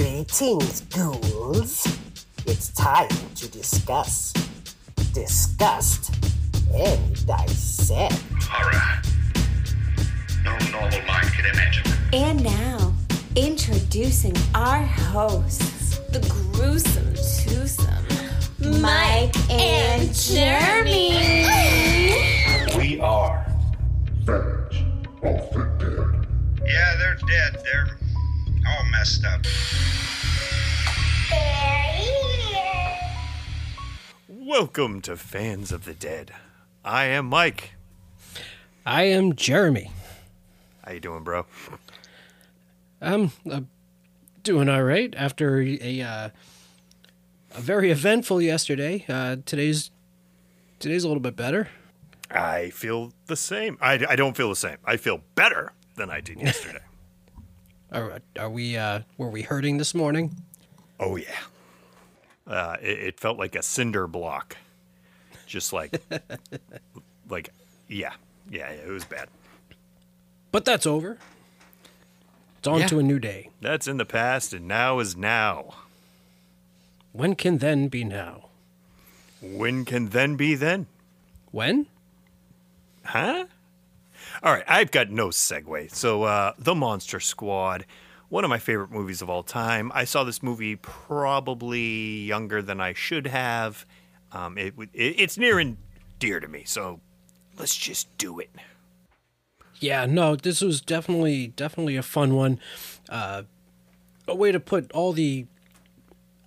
Greetings, ghouls. It's time to discuss, disgust, and dissect. Horror. No normal mind can imagine. And now, introducing our hosts, the gruesome twosome, Mike and Jeremy. We are. Fans of the Dead. Yeah, they're dead. They're all messed up. Welcome to Fans of the Dead. I am Mike. I am Jeremy. How you doing, bro? I'm uh, doing all right after a uh, a very eventful yesterday. Uh, today's today's a little bit better. I feel the same. I, I don't feel the same. I feel better than I did yesterday. Are, are we uh, were we hurting this morning? oh yeah. Uh, it, it felt like a cinder block. Just like, like, yeah, yeah, it was bad. But that's over. It's on Yeah. to a new day. That's in the past, and now is now. When can then be now? When can then be then? When? Huh? All right, I've got no segue. So, uh, The Monster Squad, one of my favorite movies of all time. I saw this movie probably younger than I should have. Um, it, it, it's near and dear to me, so let's just do it. Yeah, no, this was definitely definitely a fun one. Uh, a way to put all the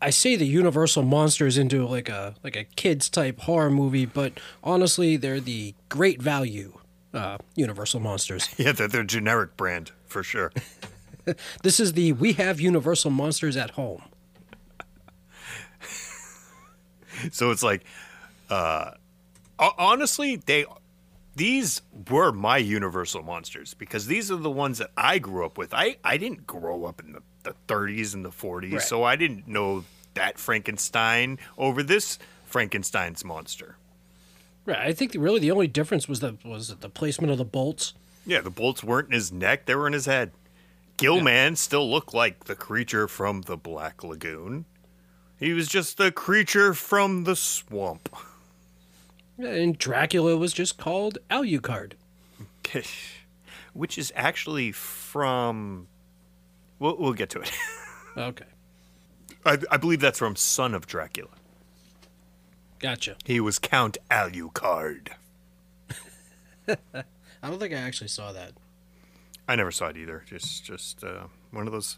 I say the universal monsters into like a like a kids type horror movie, but honestly, they're the great value uh, universal monsters. Yeah, they're, generic brand for sure. This is the we have universal monsters at home. so it's like, uh, honestly, they these were my universal monsters because these are the ones that I grew up with. I, I didn't grow up in the, the 30s and the 40s, Right. so I didn't know that Frankenstein over this Frankenstein's monster. Right. I think really the only difference was the was the placement of the bolts. Yeah, the bolts weren't in his neck, they were in his head. Gillman still looked like the creature from the Black Lagoon. He was just the creature from the swamp. And Dracula was just called Alucard. Which is actually from. We'll, we'll get to it. Okay. I, I believe that's from Son of Dracula. Gotcha. He was Count Alucard. I don't think I actually saw that. I never saw it either. Just, just uh, one of those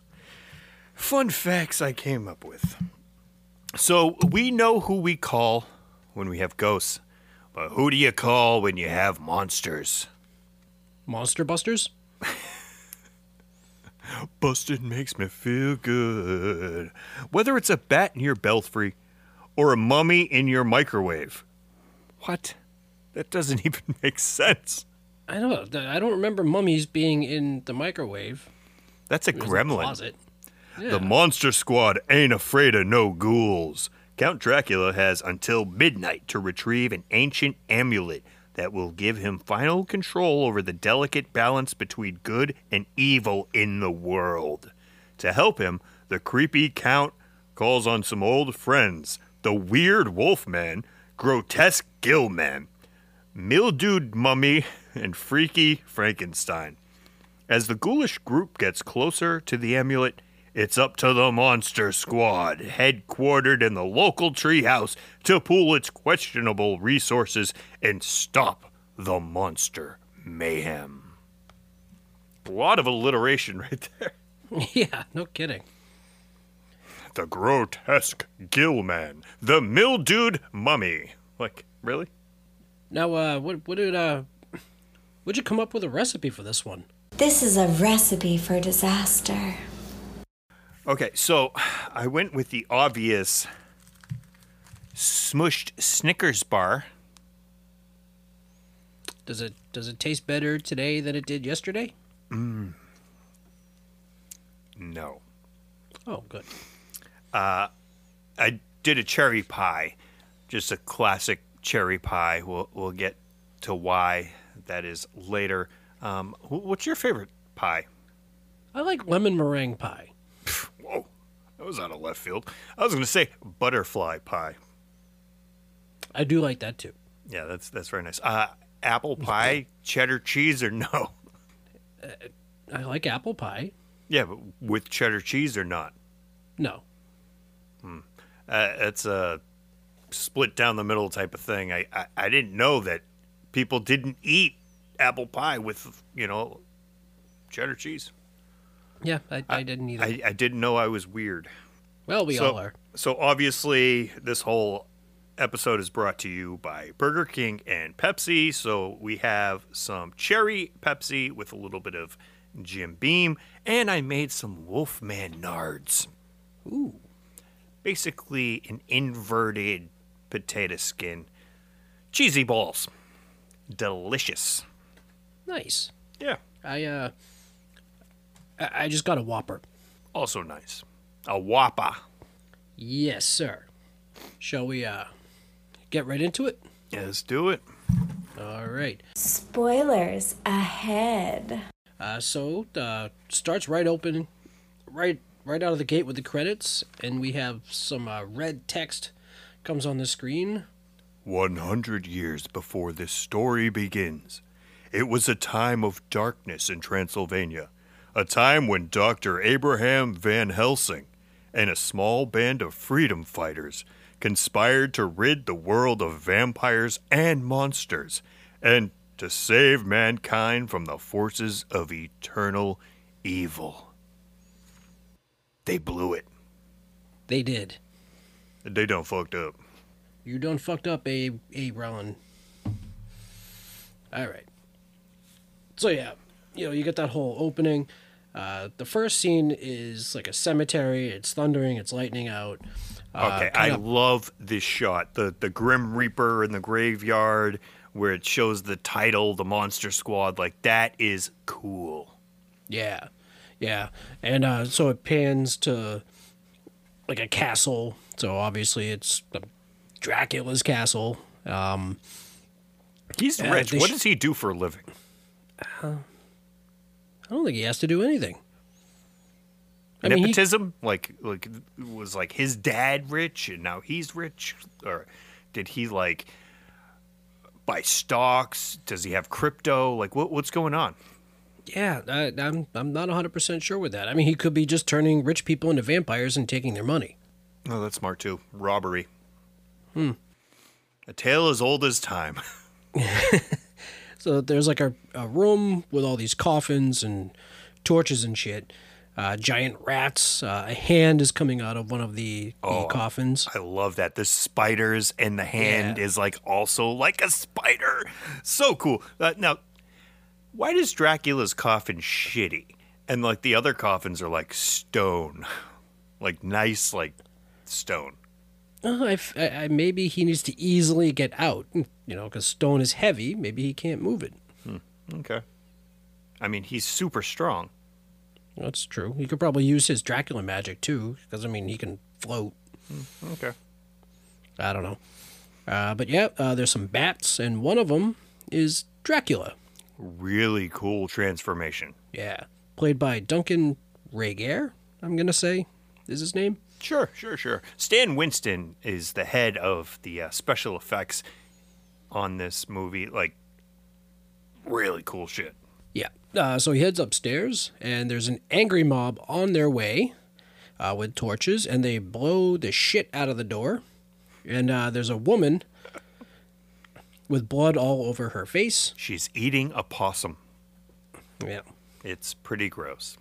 fun facts I came up with. So we know who we call when we have ghosts, but who do you call when you have monsters? Monster Busters? Busted makes me feel good. Whether it's a bat in your belfry or a mummy in your microwave. What? That doesn't even make sense. I don't I don't remember mummies being in the microwave. That's a It was in the gremlin. The Monster Squad ain't afraid of no ghouls. Count Dracula has until midnight to retrieve an ancient amulet that will give him final control over the delicate balance between good and evil in the world. To help him, the creepy Count calls on some old friends the Weird Wolfman, Grotesque gill man, Mildewed Mummy, and Freaky Frankenstein. As the ghoulish group gets closer to the amulet, it's up to the Monster Squad, headquartered in the local treehouse, to pool its questionable resources and stop the monster mayhem. A lot of alliteration right there. yeah, no kidding. The grotesque Gillman, the mildewed mummy. Like, really? Now uh what what did uh would you come up with a recipe for this one? This is a recipe for disaster. Okay, so I went with the obvious smushed Snickers bar. Does it does it taste better today than it did yesterday? No. Oh, good. I did a cherry pie, just a classic cherry pie. We'll we'll get to why that is later. Um, what's your favorite pie? I like lemon meringue pie. Whoa, that was out of left field. I was going to say butterfly pie. I do like that too. Yeah, that's that's very nice. Uh, apple pie, cheddar cheese, or no? I like apple pie. Yeah, but with cheddar cheese or not? No. Uh, it's a split down the middle type of thing. I, I I didn't know that people didn't eat apple pie with you know cheddar cheese. Yeah, I, I didn't either. I, I didn't know I was weird. well, we so, all are. So obviously, this whole episode is brought to you by Burger King and Pepsi. So we have some cherry Pepsi with a little bit of Jim Beam, and I made some Wolfman Nards. Ooh. Basically, an inverted potato skin, cheesy balls, delicious. Nice. Yeah, I uh I I just got a Whopper. also nice. A Whopper. Yes, sir. Shall we uh get right into it? Yeah, let's do it. All right. Spoilers ahead. Uh so uh starts right open right right out of the gate with the credits and we have some uh, red text comes on the screen. 100 years before this story begins, it was a time of darkness in Transylvania, a time when Dr. Abraham Van Helsing and a small band of freedom fighters conspired to rid the world of vampires and monsters and to save mankind from the forces of eternal evil. They blew it. They did. They done fucked up. You done fucked up, Abe, Abe Rollin. All right. So yeah, you know, you get that whole opening. Uh, the first scene is like a cemetery. It's thundering. It's lightning out. Uh, Okay, I kinda- love this shot. The the Grim Reaper in the graveyard where it shows the title, the Monster Squad, like that is cool. Yeah, yeah, and uh, so it pans to like a castle. So obviously it's uh, Dracula's castle. Um, He's rich. What sh- does he do for a living? I don't think he has to do anything. I mean, he- like like was like his dad rich and now he's rich or did he like buy stocks? Does he have crypto? Like what what's going on? Yeah, I, I'm I'm not 100 percent sure with that. I mean, he could be just turning rich people into vampires and taking their money. Oh, that's smart too. Robbery. Hmm. A tale as old as time. So there's like a, a room with all these coffins and torches and shit. Uh, giant rats. Uh, a hand is coming out of one of the, the Oh, coffins. I love that. The spiders and the hand Yeah. is like also like a spider. So cool. Uh, now, why does Dracula's coffin shitty? And like the other coffins are like stone, like nice, like stone. Uh, I f I I maybe he needs to easily get out. You know, because stone is heavy. Maybe he can't move it. Okay. I mean, he's super strong. That's true. He could probably use his Dracula magic too, because I mean he can float. Okay. I don't know. Uh, but yeah, uh, there's some bats, and one of them is Dracula. Really cool transformation. Yeah, played by Duncan Regehr. I'm gonna say is his name. Sure, sure, sure. Stan Winston is the head of the uh, special effects on this movie. Like, really cool shit. Yeah. Uh, so he heads upstairs, and there's an angry mob on their way uh, with torches, and they blow the shit out of the door. And uh, there's a woman with blood all over her face. She's eating a possum. Yeah. It's pretty gross.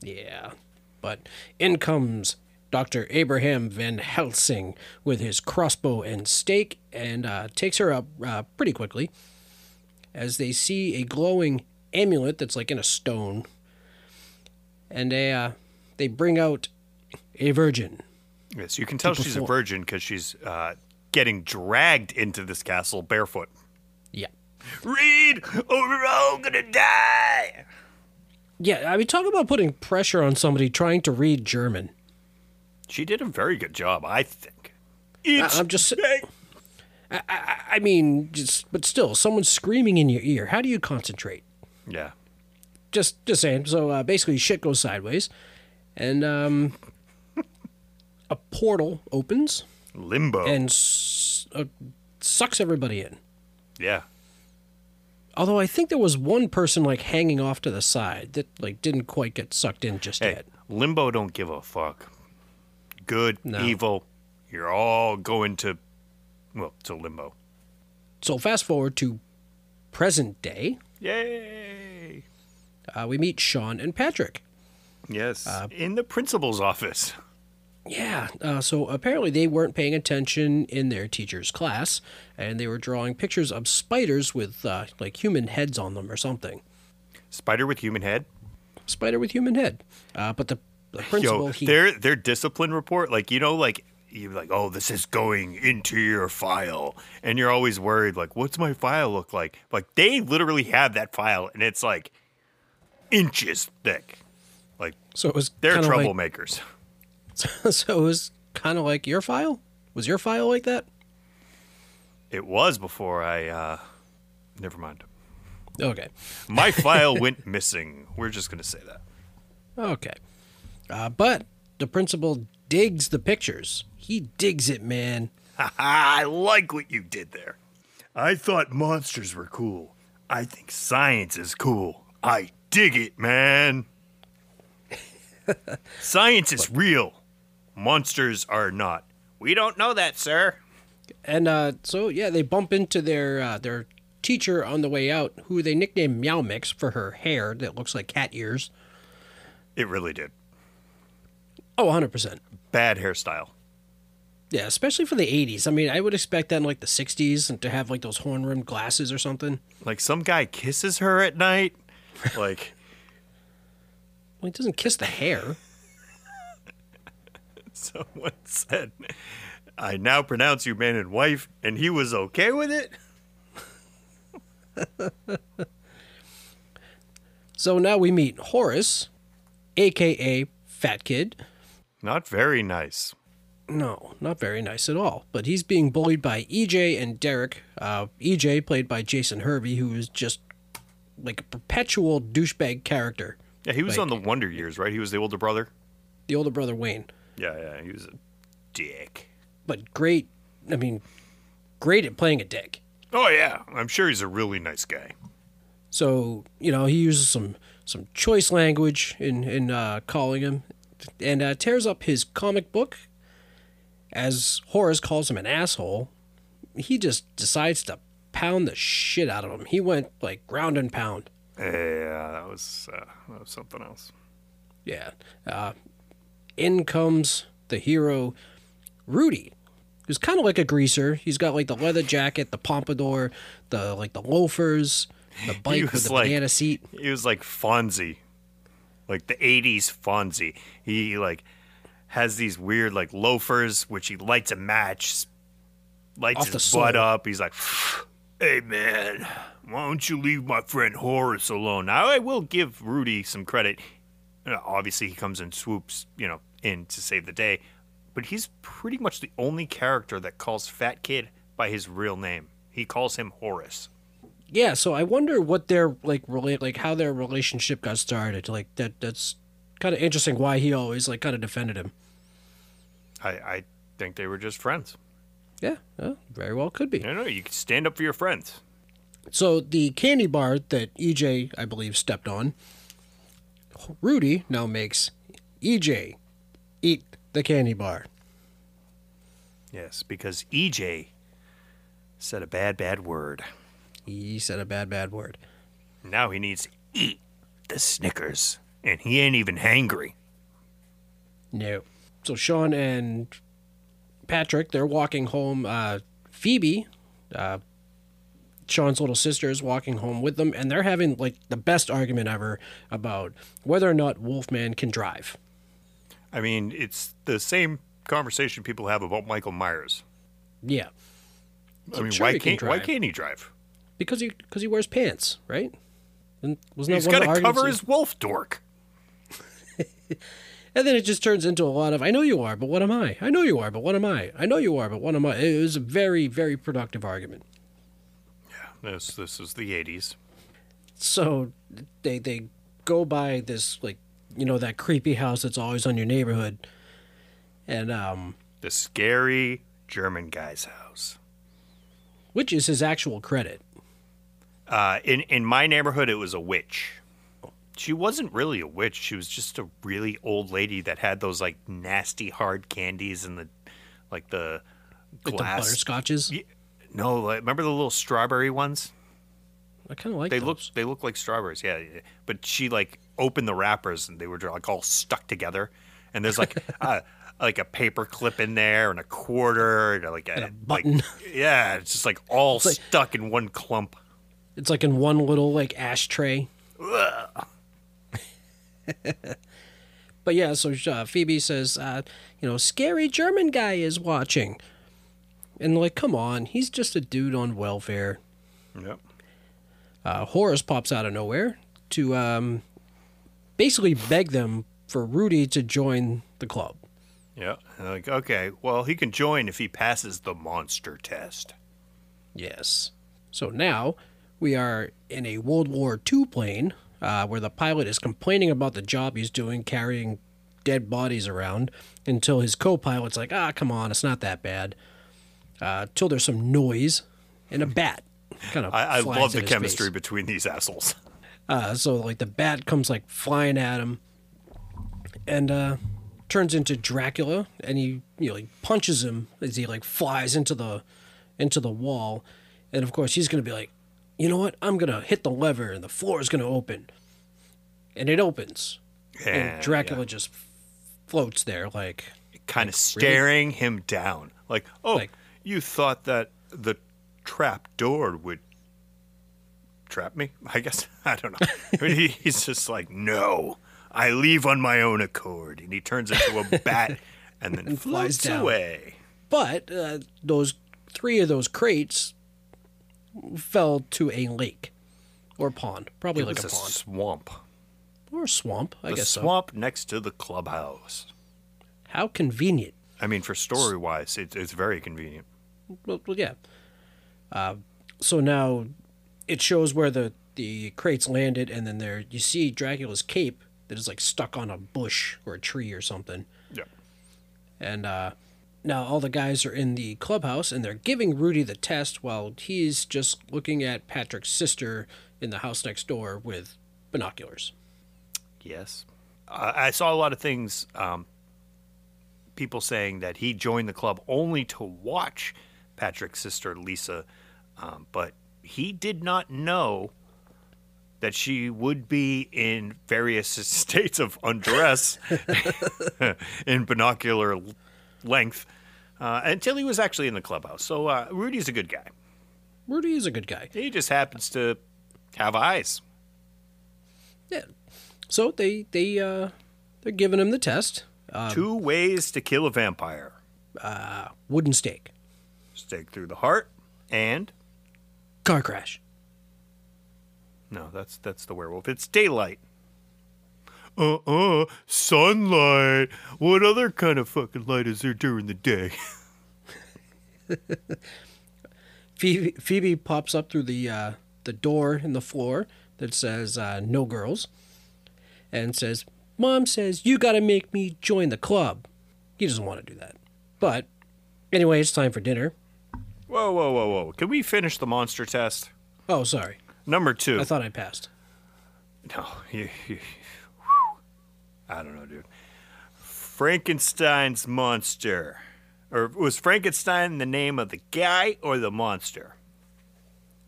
Yeah. But in comes Dr. Abraham Van Helsing with his crossbow and stake and uh, takes her up uh, pretty quickly as they see a glowing amulet that's like in a stone. And they, uh, they bring out a virgin. Yes, you can tell she's a virgin because she's uh, getting dragged into this castle barefoot. Yeah. Read, or we're all gonna die. Yeah, I mean, talk about putting pressure on somebody trying to read German. She did a very good job, I think. It's I'm just- saying I mean, just but still, someone's screaming in your ear. How do you concentrate? yeah. just just saying. So uh, basically, shit goes sideways, and um, a portal opens Limbo. and s- uh, sucks everybody in. yeah. Although I think there was one person like hanging off to the side that like didn't quite get sucked in just Hey, yet. Limbo don't give a fuck. Good, No. evil, you're all going to, well, to Limbo. So fast forward to present day, Yay! uh, we meet Sean and Patrick. Yes, Uh, in the principal's office. Yeah. Uh, so apparently they weren't paying attention in their teacher's class, and they were drawing pictures of spiders with uh, like human heads on them or something. Spider with human head. Spider with human head. Uh, but the, the principal, Yo, he their their discipline report, like you know, like you're like, oh, this is going into your file, and you're always worried, like, what's my file look like? Like they literally have that file, and it's like inches thick. Like so it was they're kinda like- so it was kind of like your file. Was your file like that? It was before I. uh Never mind. Okay. My file went missing. We're just gonna say that. Okay. Uh, but the principal digs the pictures. He digs it, man. I like what you did there. I thought monsters were cool. I think science is cool. I dig it, man. science is real. Monsters are not. We don't know that, sir. And uh, so yeah, they bump into their uh, their teacher on the way out, who they nicknamed Meow Mix for her hair that looks like cat ears. It really did. Oh, 100 percent. Bad hairstyle. Yeah, especially for the 80s. I mean, I would expect that in like the 60s and to have like those horn rimmed glasses or something. Like some guy kisses her at night. Like Well, he doesn't kiss the hair. Someone said, I now pronounce you man and wife, and he was okay with it. So now we meet Horace, aka Fat Kid. Not very nice. No, not very nice at all. But he's being bullied by EJ and Derek. Uh, EJ, played by Jason Hervey, who is just like a perpetual douchebag character. Yeah, he was Like- on the Wonder Years, right? He was the older brother. The older brother Wayne. Yeah, yeah, he was a dick. But great, I mean, great at playing a dick. Oh yeah, I'm sure he's a really nice guy. So you know he uses some some choice language in in uh, calling him, and uh, tears up his comic book. As Horace calls him an asshole, he just decides to pound the shit out of him. He went like ground and pound. Yeah, that was uh, that was something else. Yeah. In comes the hero, Rudy, who's kind of like a greaser. He's got like the leather jacket, the pompadour, the like the loafers, the bike with the like- banana seat. He was like Fonzie, like the '80s Fonzie. He like has these weird like loafers, which he lights a match, lights Off his butt up. He's like, "Hey man, why don't you leave my friend Horace alone?" Now I will give Rudy some credit. You know, obviously, he comes and swoops, you know, in to save the day, but he's pretty much the only character that calls Fat Kid by his real name. He calls him Horace. Yeah, so I wonder what their like relate like how their relationship got started. Like that that's kind of interesting why he always like kind of defended him. I, I think they were just friends. Yeah, well, very well could be. I know you can stand up for your friends. So the candy bar that EJ, I believe, stepped on, Rudy now makes EJ the candy bar. Yes, because EJ said a bad, bad word. He said a bad, bad word. Now he needs to eat the Snickers, and he ain't even hangry. No. So Sean and Patrick, they're walking home. Uh, Phoebe, uh, Sean's little sister, is walking home with them, and they're having like the best argument ever about whether or not Wolfman can drive. I mean, it's the same conversation people have about Michael Myers. Yeah, I mean, sure why he can can't why drive. can't he drive? because he because he wears pants, right? And wasn't He's that one got of to the cover arguments? his wolf dork. And then it just turns into a lot of "I know you are, but what am I? I know you are, but what am I? I know you are, but what am I?" It was a very very productive argument. Yeah, this this is the '80s. so they they go by this like you know that creepy house that's always on your neighborhood and um The scary German guy's house. Which is his actual credit. Uh, in in my neighborhood, it was a witch. She wasn't really a witch. She was just a really old lady that had those like nasty hard candies and the like the Like glass. the butterscotches. Ye- No, like, remember the little strawberry ones? I kind of like They those. look they look like strawberries, yeah. yeah. But she like opened the wrappers and they were like all stuck together. And there's like a, like a paper clip in there and a quarter and like a, a button. Like, yeah, it's just like all stuck in one clump. It's like in one little like ashtray. but yeah, so uh, Phoebe says, uh, you know, scary German guy is watching, and like, come on, he's just a dude on welfare. Yep. Uh, Horace pops out of nowhere to um, basically beg them for Rudy to join the club. Yeah. Like, okay, well, he can join if he passes the monster test. Yes. So now we are in a World War II plane uh, where the pilot is complaining about the job he's doing carrying dead bodies around until his co pilot's like, ah, come on, it's not that bad. Uh, till there's some noise and a bat kind of I, I love the chemistry face. between these assholes. Uh, so like the bat comes like flying at him, and uh, turns into Dracula, and he you know he punches him as he like flies into the into the wall, and of course he's gonna be like, you know what? I'm gonna hit the lever, and the floor is gonna open, and it opens, and Dracula just floats there like kind of staring him down. Like, oh, Like- you thought that the trap door would trap me? I guess I don't know. I mean, he, he's just like, no, I leave on my own accord, and he turns into a bat and then And flies down. away. But uh, those three of those crates fell to a lake or pond, probably It like a a pond swamp. or a swamp. I The guess so. swamp next to the clubhouse. How convenient. I mean, for story wise, it, it's very convenient. Well, well yeah. Uh, so now it shows where the the crates landed, and then there you see Dracula's cape that is like stuck on a bush or a tree or something. Yeah. And uh, now all the guys are in the clubhouse, and they're giving Rudy the test while he's just looking at Patrick's sister in the house next door with binoculars. Yes. Uh, I saw a lot of things, um, people saying that he joined the club only to watch Patrick's sister, Lisa, um, but he did not know that she would be in various states of undress in binocular length uh, until he was actually in the clubhouse. So uh, Rudy's a good guy. Rudy is a good guy. He just happens to have eyes. Yeah. So they they uh they're giving him the test. Um, Two ways to kill a vampire. Uh, wooden stake, Stake through the heart, and car crash. no, that's that's the werewolf. It's daylight. Uh uh, sunlight. What other kind of fucking light is there during the day? Phoebe, Phoebe pops up through the uh, the door in the floor that says uh, "No girls," and says, "Mom says you got to make me join the club." He doesn't want to do that, but anyway, it's time for dinner. Whoa, whoa, whoa, whoa! Can we finish the monster test? Oh, sorry, Number two. I thought I passed. No, you, you, I don't know, dude. Frankenstein's monster, or was Frankenstein the name of the guy or the monster?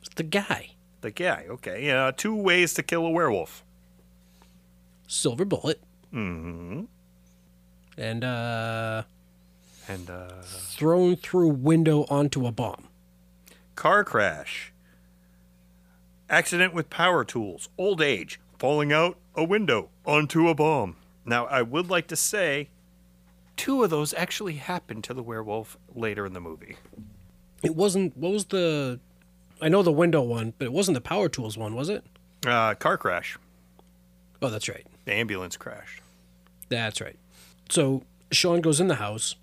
It's the guy, The guy. Okay. Yeah. Two ways to kill a werewolf. silver bullet, mm-hmm. and uh, And uh, thrown through window onto a bomb. car crash. Accident with power tools. Old age. Falling out a window onto a bomb. Now, I would like to say two of those actually happened to the werewolf later in the movie. It wasn't. What was the? I know the window one, but it wasn't the power tools one, was it? Uh, car crash. Oh, that's right. The ambulance crashed. That's right. So Sean goes in the house.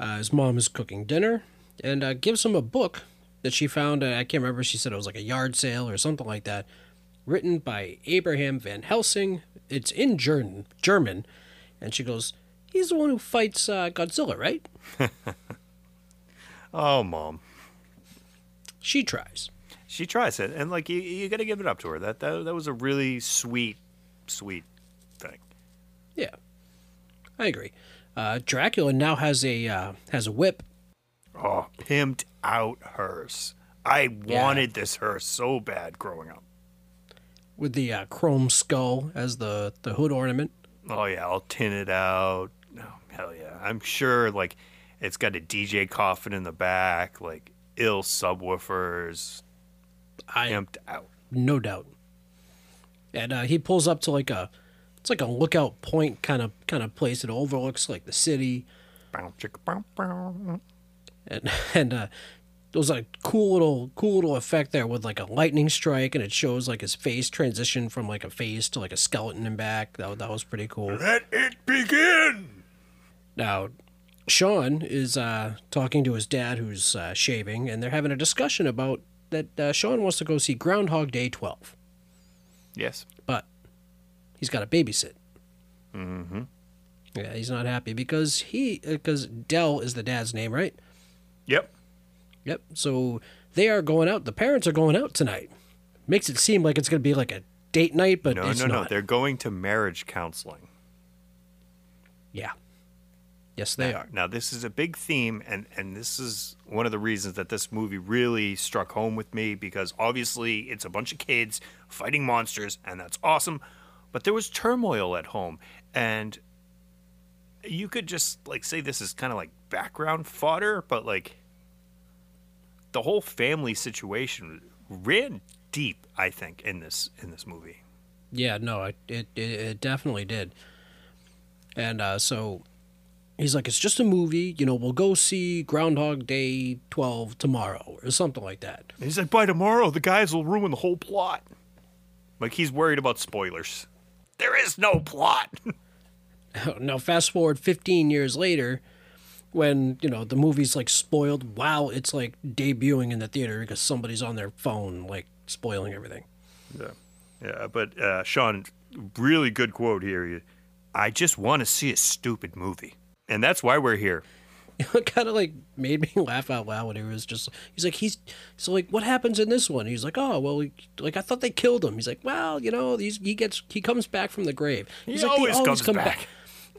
Uh, his mom is cooking dinner and uh, gives him a book that she found. Uh, I can't remember. She said it was like a yard sale or something like that, written by Abraham Van Helsing. It's in German, German, and she goes, He's the one who fights uh, Godzilla, right? Oh, mom. She tries. She tries it, and like you, you got to give it up to her. That, that that was a really sweet, sweet thing. Yeah, I agree. Uh, Dracula now has a uh, has a whip. Oh, pimped out hearse. I Yeah. wanted this hearse so bad growing up. with the uh, chrome skull as the, the hood ornament. Oh yeah, I'll tin it out. Oh, hell yeah. I'm sure like it's got a DJ coffin in the back, like ill subwoofers, I pimped out. no doubt. And uh, he pulls up to like a it's like a lookout point kind of kind of place. It overlooks like the city, Bow, chicka, bow, bow. and and uh, there was a cool little cool little effect there with like a lightning strike, and it shows like his face transition from like a face to like a skeleton and back. That that was pretty cool. Let it begin. Now, Sean is uh, talking to his dad, who's uh, shaving, and they're having a discussion about that. Uh, Sean wants to go see Groundhog Day 12, Yes. but he's got to babysit. Mm-hmm. Yeah, he's not happy because he because Dell is the dad's name, right? Yep. Yep. So they are going out. The parents are going out tonight. Makes it seem like it's going to be like a date night, but No, no, no. not. They're going to marriage counseling. Yeah. Yes, they are. Now, this is a big theme, and, and this is one of the reasons that this movie really struck home with me because obviously it's a bunch of kids fighting monsters, and that's awesome. But there was turmoil at home, and you could just like say this is kind of like background fodder, but like the whole family situation ran deep. I think in this in this movie. Yeah, no, it it, it, it definitely did. And uh, so he's like, it's just a movie. You know, we'll go see Groundhog Day 12 tomorrow or something like that. And he's like, by tomorrow, the guys will ruin the whole plot. Like he's worried about spoilers. There is no plot. now, fast forward 15 years later, when, you know, the movie's like spoiled while it's like debuting in the theater because somebody's on their phone, like spoiling everything. Yeah, yeah. But uh, Sean, really good quote here. I just want to see a stupid movie, and that's why we're here. It kind of like made me laugh out loud when he was just he's like he's so like what happens in this one? He's like oh well he, like i thought they killed him. He's like well you know he's, he gets he comes back from the grave. He's He like, always comes back.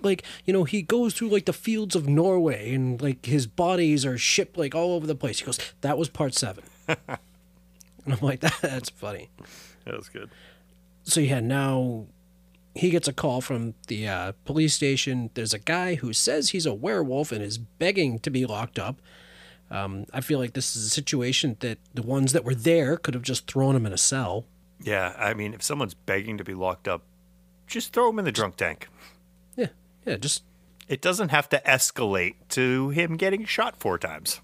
like you know he goes through like the fields of norway and like his bodies are shipped like all over the place. He goes that was part seven. And i'm like that, that's funny. That was good. so yeah, now he gets a call from the uh, police station. There's a guy who says he's a werewolf and is begging to be locked up. Um, I feel like this is a situation that the ones that were there could have just thrown him in a cell. Yeah, I mean, if someone's begging to be locked up, just throw him in the drunk tank. Yeah, yeah, just It doesn't have to escalate to him getting shot four times.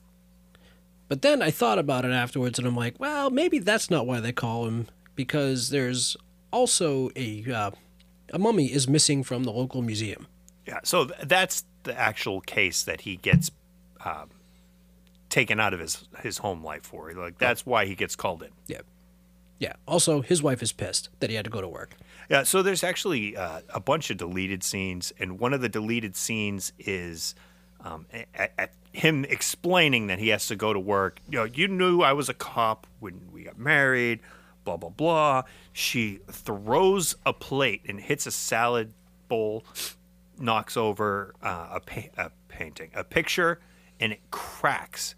But then I thought about it afterwards, and I'm like, well, maybe that's not why they call him because there's also a uh, a mummy is missing from the local museum. Yeah, so that's the actual case that he gets um, taken out of his his home life for. Like that's why he gets called in. Yeah, yeah. Also, his wife is pissed that he had to go to work. Yeah, so there's actually uh, a bunch of deleted scenes, and one of the deleted scenes is um, at, at him explaining that he has to go to work. You know, you knew I was a cop when we got married. Blah blah blah. She throws a plate and hits a salad bowl, knocks over uh, a, pa- a painting, a picture, and it cracks.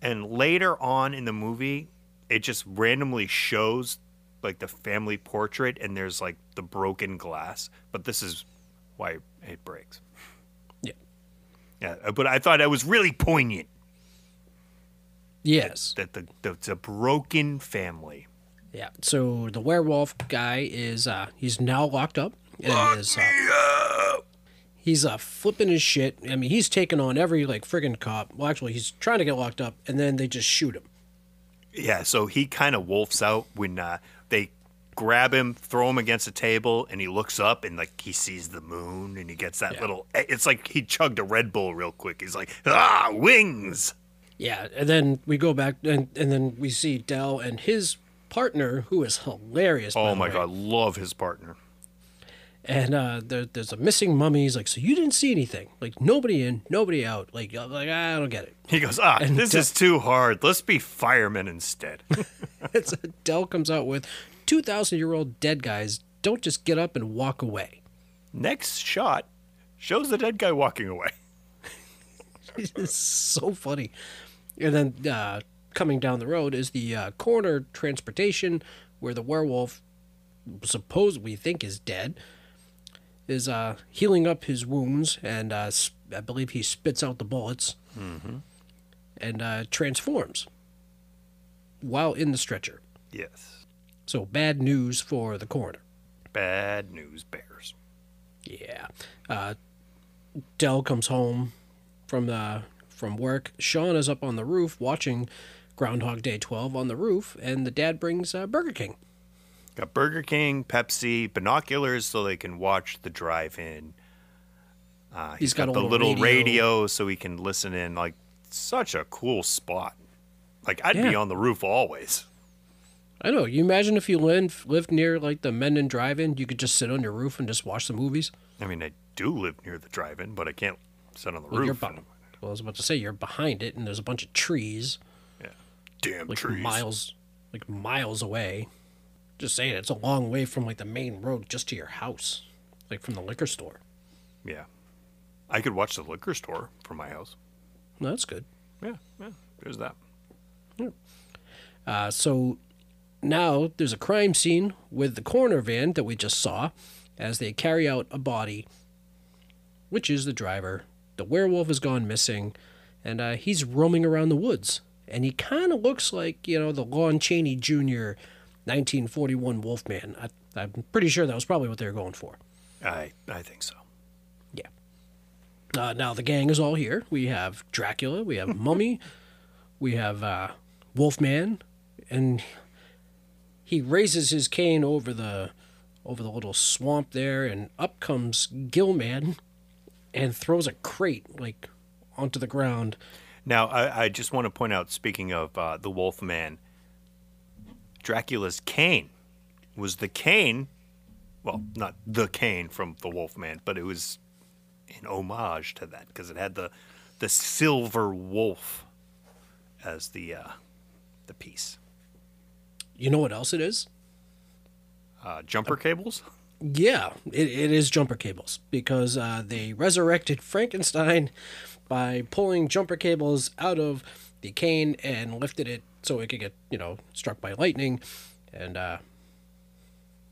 And later on in the movie, it just randomly shows like the family portrait and there's like the broken glass. But this is why it breaks. Yeah. Yeah, uh, but I thought that was really poignant Yes. that the, the it's a broken family. Yeah. So the werewolf guy is uh he's now locked up and is uh, he's uh flipping his shit. I mean, he's taking on every like friggin' cop. Well, actually, he's trying to get locked up, and then they just shoot him. Yeah, so he kind of wolfs out when uh, they grab him, throw him against a table, and he looks up and like he sees the moon and he gets that Yeah. little. It's like he chugged a Red Bull real quick. He's like, ah, wings. Yeah, and then we go back and and then we see Dell and his partner, who is hilarious. Oh my way. god, love his partner. And uh, there, there's a missing mummy. He's like, so you didn't see anything? Like nobody in, nobody out. Like, like I don't get it. He goes, ah, And this Del- is too hard. Let's be firemen instead. It's Dell comes out with two thousand year old dead guys. Don't just get up and walk away. Next shot shows the dead guy walking away. it's so funny. And then uh, coming down the road is the uh, coroner transportation where the werewolf, suppose we think is dead, is uh, healing up his wounds, and uh, I believe he spits out the bullets and uh, transforms while in the stretcher. Yes. So bad news for the coroner. Bad news bears. Yeah. Uh, Dell comes home from the from work. Sean is up on the roof watching Groundhog Day 12 on the roof, and the dad brings uh, Burger King. Got Burger King, Pepsi, binoculars so they can watch the drive-in. Uh, He's got a the little little radio. radio. so he can listen in. Like such a cool spot. Like I'd be on the roof always. I know. You imagine if you lived, lived near like the Mendon Drive-In, you could just sit on your roof and just watch the movies. I mean, I do live near the drive-in, but I can't sit on the Well, you're roof. behind. Well, I was about to say you're behind it, and there's a bunch of trees, Yeah. Damn like trees. miles, like miles away. Just saying, it's a long way from like the main road just to your house, like from the liquor store. Yeah. I could watch the liquor store from my house. No, that's good. Yeah, yeah. There's that. Uh, so now there's a crime scene with the coroner van that we just saw as they carry out a body, which is the driver. The werewolf has gone missing, and uh, he's roaming around the woods. And he kind of looks like, you know, the Lon Chaney Jr. 1941 Wolfman. I, I'm pretty sure that was probably what they were going for. I I think so. Yeah. Uh, now the gang is all here. We have Dracula, we have Mummy, we have uh, Wolfman, and he raises his cane over the over the little swamp there, and up comes Gillman, and throws a crate like onto the ground. Now, I, I just want to point out, speaking of uh, the Wolfman, Dracula's cane was the cane, well, not the cane from the Wolfman, but it was an homage to that because it had the the silver wolf as the uh, the piece. You know what else it is? Uh, jumper cables. Yeah, it, it is jumper cables because uh, they resurrected Frankenstein by pulling jumper cables out of the cane and lifted it so it could get, you know, struck by lightning. And uh,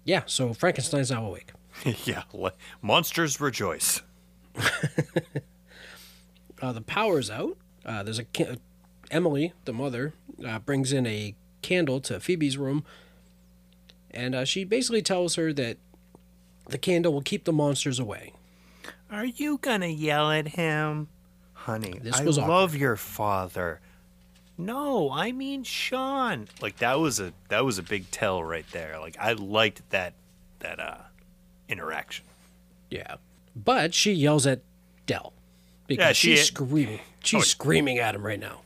yeah, so Frankenstein's now awake. yeah, le- monsters rejoice. Uh, the power's out. Uh, there's a ca- Emily, the mother, uh, brings in a candle to Phoebe's room, and uh, she basically tells her that the candle will keep the monsters away. Are you gonna yell at him? Honey, This I love your father. No, I mean Sean. Like that was a that was a big tell right there. Like I liked that that uh interaction. Yeah. But she yells at Dell because Yeah, she- she's screaming. She's Oh. screaming at him right now.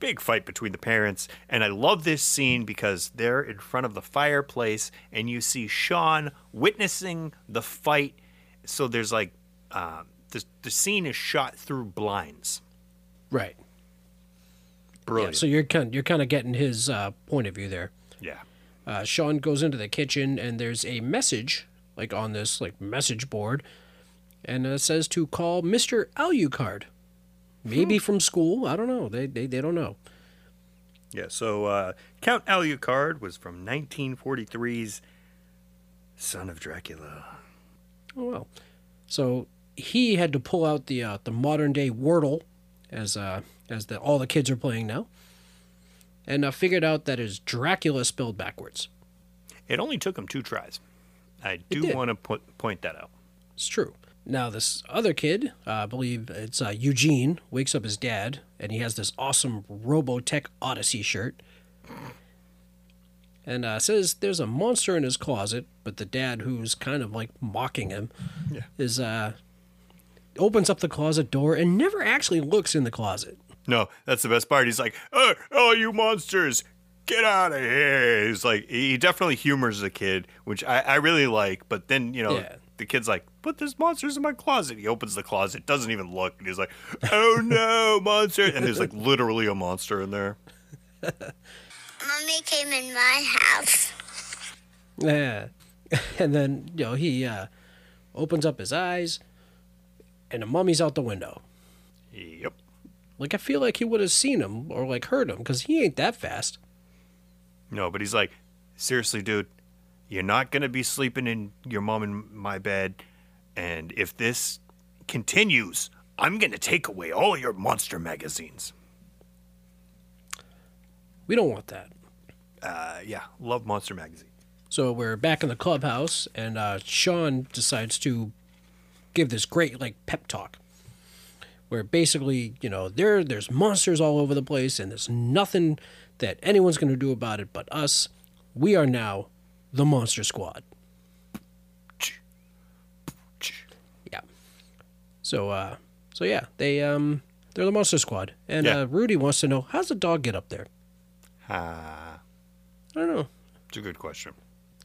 Big fight between the parents, and I love this scene because they're in front of the fireplace, and you see Sean witnessing the fight. So there's like, uh, the the scene is shot through blinds. Right. Brilliant. So you're kind you're kind of getting his uh, point of view there. yeah. Uh, Sean goes into the kitchen and there's a message like on this like message board, and it says to call Mister Alucard. Maybe from school. I don't know. They they, they don't know. Yeah, so uh, Count Alucard was from 1943's Son of Dracula. Oh well. So he had to pull out the uh, the modern day Wordle, as uh, as the, all the kids are playing now, and uh, figured out that it's Dracula spelled backwards. It only took him two tries. I do want to put, point that out. It's true. Now this other kid, uh, I believe it's uh, Eugene, wakes up his dad, and he has this awesome Robotech Odyssey shirt. And uh, says there's a monster in his closet, but the dad, who's kind of like mocking him, Yeah. is uh, opens up the closet door and never actually looks in the closet. No, that's the best part. He's like, oh, oh you monsters, get out of here. He's like, he definitely humors the kid, which I, I really like. But then, you know, Yeah. the kid's like, but there's monsters in my closet. He opens the closet, doesn't even look, and he's like, oh no, monster. And there's like literally a monster in there. Mommy came in my house. Yeah. And then, you know, he uh, opens up his eyes and the mummy's out the window. Yep. Like, I feel like he would have seen him or, like, heard him because he ain't that fast. No, but he's like, seriously, dude, you're not going to be sleeping in your mom and my bed. And if this continues, I'm going to take away all your monster magazines. We don't want that. Uh, yeah, love monster magazine. So we're back in the clubhouse, and uh, Sean decides to give this great like pep talk, where basically, you know, there there's monsters all over the place, and there's nothing that anyone's going to do about it but us. We are now the Monster Squad. Yeah. So, uh, so yeah, they um, they're the Monster Squad, and Yeah. uh, Rudy wants to know how's the dog get up there. Ah, I don't know. it's a good question.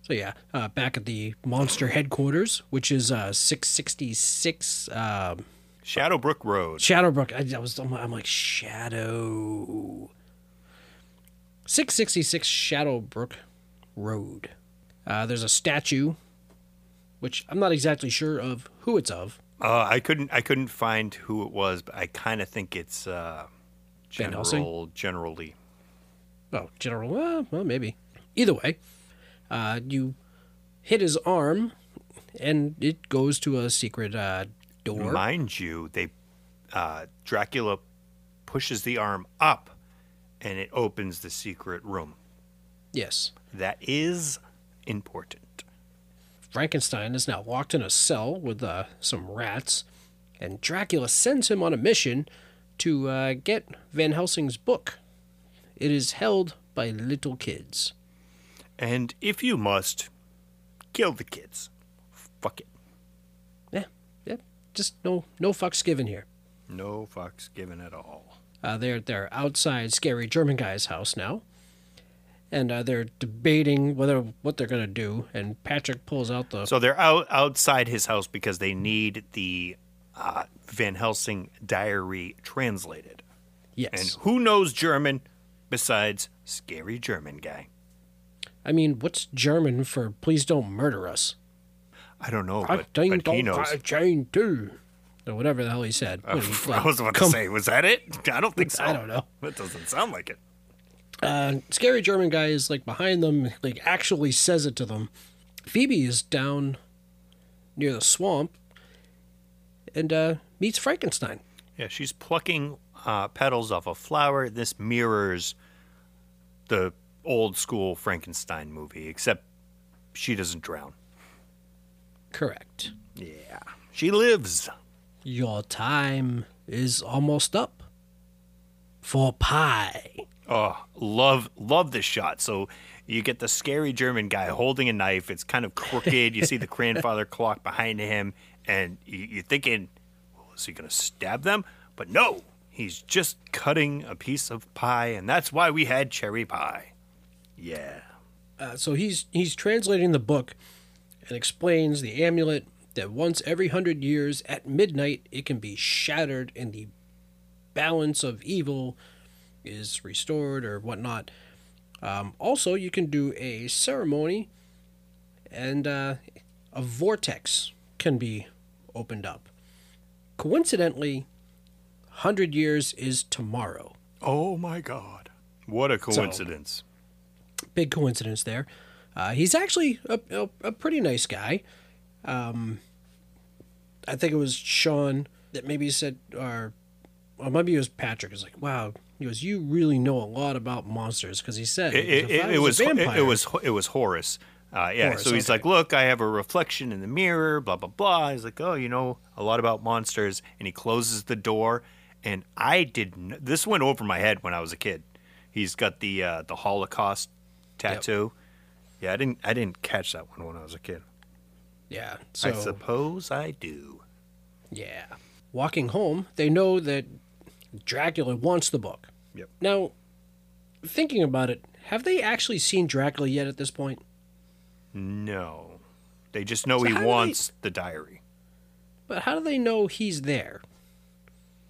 So yeah, uh, back at the monster headquarters, which is uh, 666 um, Shadowbrook Road. Shadowbrook. I, I was I'm, I'm like Shadow. 666 Shadowbrook Road. Uh, there's a statue, which I'm not exactly sure of who it's of. Uh, I couldn't I couldn't find who it was, but I kind of think it's uh, General General Lee. Oh, General. Well, well maybe. Either way, uh, you hit his arm, and it goes to a secret uh, door. Mind you, they uh, Dracula pushes the arm up, and it opens the secret room. yes. That is important. Frankenstein is now locked in a cell with uh, some rats, and Dracula sends him on a mission to uh, get Van Helsing's book. It is held by little kids. And if you must, kill the kids. Fuck it. Yeah, yeah, just no no fucks given here. No fucks given at all. Uh, they're they're outside scary German guy's house now, and uh, they're debating whether what they're gonna do. And Patrick pulls out the So they're out outside his house because they need the uh, Van Helsing diary translated. yes. And who knows German besides scary German guy? I mean, what's German for "please don't murder us"? I don't know, I but, think but he knows. I change too. Or whatever the hell he said. Uh, What, he, I was about come- to say, was that it? I don't think so. I don't know. That doesn't sound like it. Uh, scary German guy is like behind them, like actually says it to them. Phoebe is down near the swamp and uh, meets Frankenstein. Yeah, she's plucking uh, petals off a flower. This mirrors the old school Frankenstein movie, except she doesn't drown. Correct. Yeah. She lives. Your time is almost up. For pie. Oh, love love this shot. So you get the scary German guy holding a knife. It's kind of crooked. You see the grandfather clock behind him, and you- you're thinking, well, is he going to stab them? But no, he's just cutting a piece of pie, and that's why we had cherry pie. Yeah. Uh, so he's he's translating the book and explains the amulet that once every hundred years at midnight it can be shattered and the balance of evil is restored or whatnot. Um, also, you can do a ceremony, and uh, a vortex can be opened up. Coincidentally, hundred years is tomorrow. Oh my God. What a coincidence. Big coincidence there. Uh, he's actually a, a, a pretty nice guy. Um, I think it was Sean that maybe said, or, or maybe it was Patrick. Is like, wow, he goes, you really know a lot about monsters because he said It, it, it, it was it, was it was Horace. Uh, yeah, Horace, so he's okay. like, "Look, I have a reflection in the mirror." Blah blah blah. He's like, "Oh, you know a lot about monsters," and he closes the door. And I didn't. This went over my head when I was a kid. He's got the uh, the Holocaust tattoo. Yeah, I didn't I didn't catch that one when I was a kid. yeah. So I suppose I do. Yeah. Walking home, they know that Dracula wants the book. Yep. Now, thinking about it, have they actually seen Dracula yet at this point? No. They just know So he do they- wants the diary. But how do they know he's there?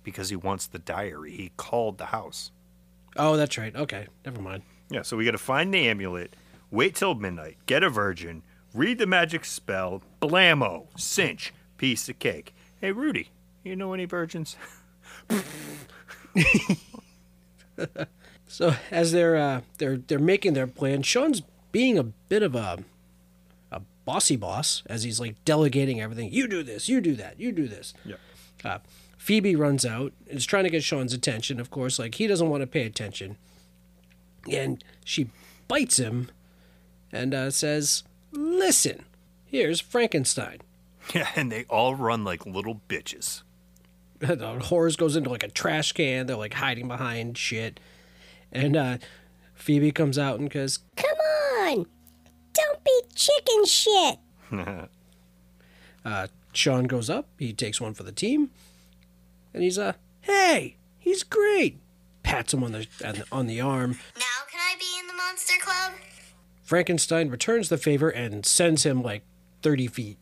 Because he wants the diary. He called the house. Oh, that's right. Okay, never mind. Yeah, so we got to find the amulet, wait till midnight, get a virgin, read the magic spell, blammo, cinch, piece of cake. Hey, Rudy, you know any virgins? So as they're uh, they're they're making their plan, Sean's being a bit of a a bossy boss as he's like delegating everything. You do this, you do that, you do this. Yeah. Uh, Phoebe runs out is trying to get Sean's attention. Of course, like he doesn't want to pay attention, and she bites him and uh, says, "Listen, here's Frankenstein." Yeah, and they all run like little bitches. the horse goes into like a trash can. They're like hiding behind shit, and uh, Phoebe comes out and goes, Come on! Don't be chicken shit! Uh, Sean goes up. He takes one for the team, and he's uh, hey, he's great. Pats him on the on the, arm. Now can I be in the Monster Club? Frankenstein returns the favor and sends him like thirty feet.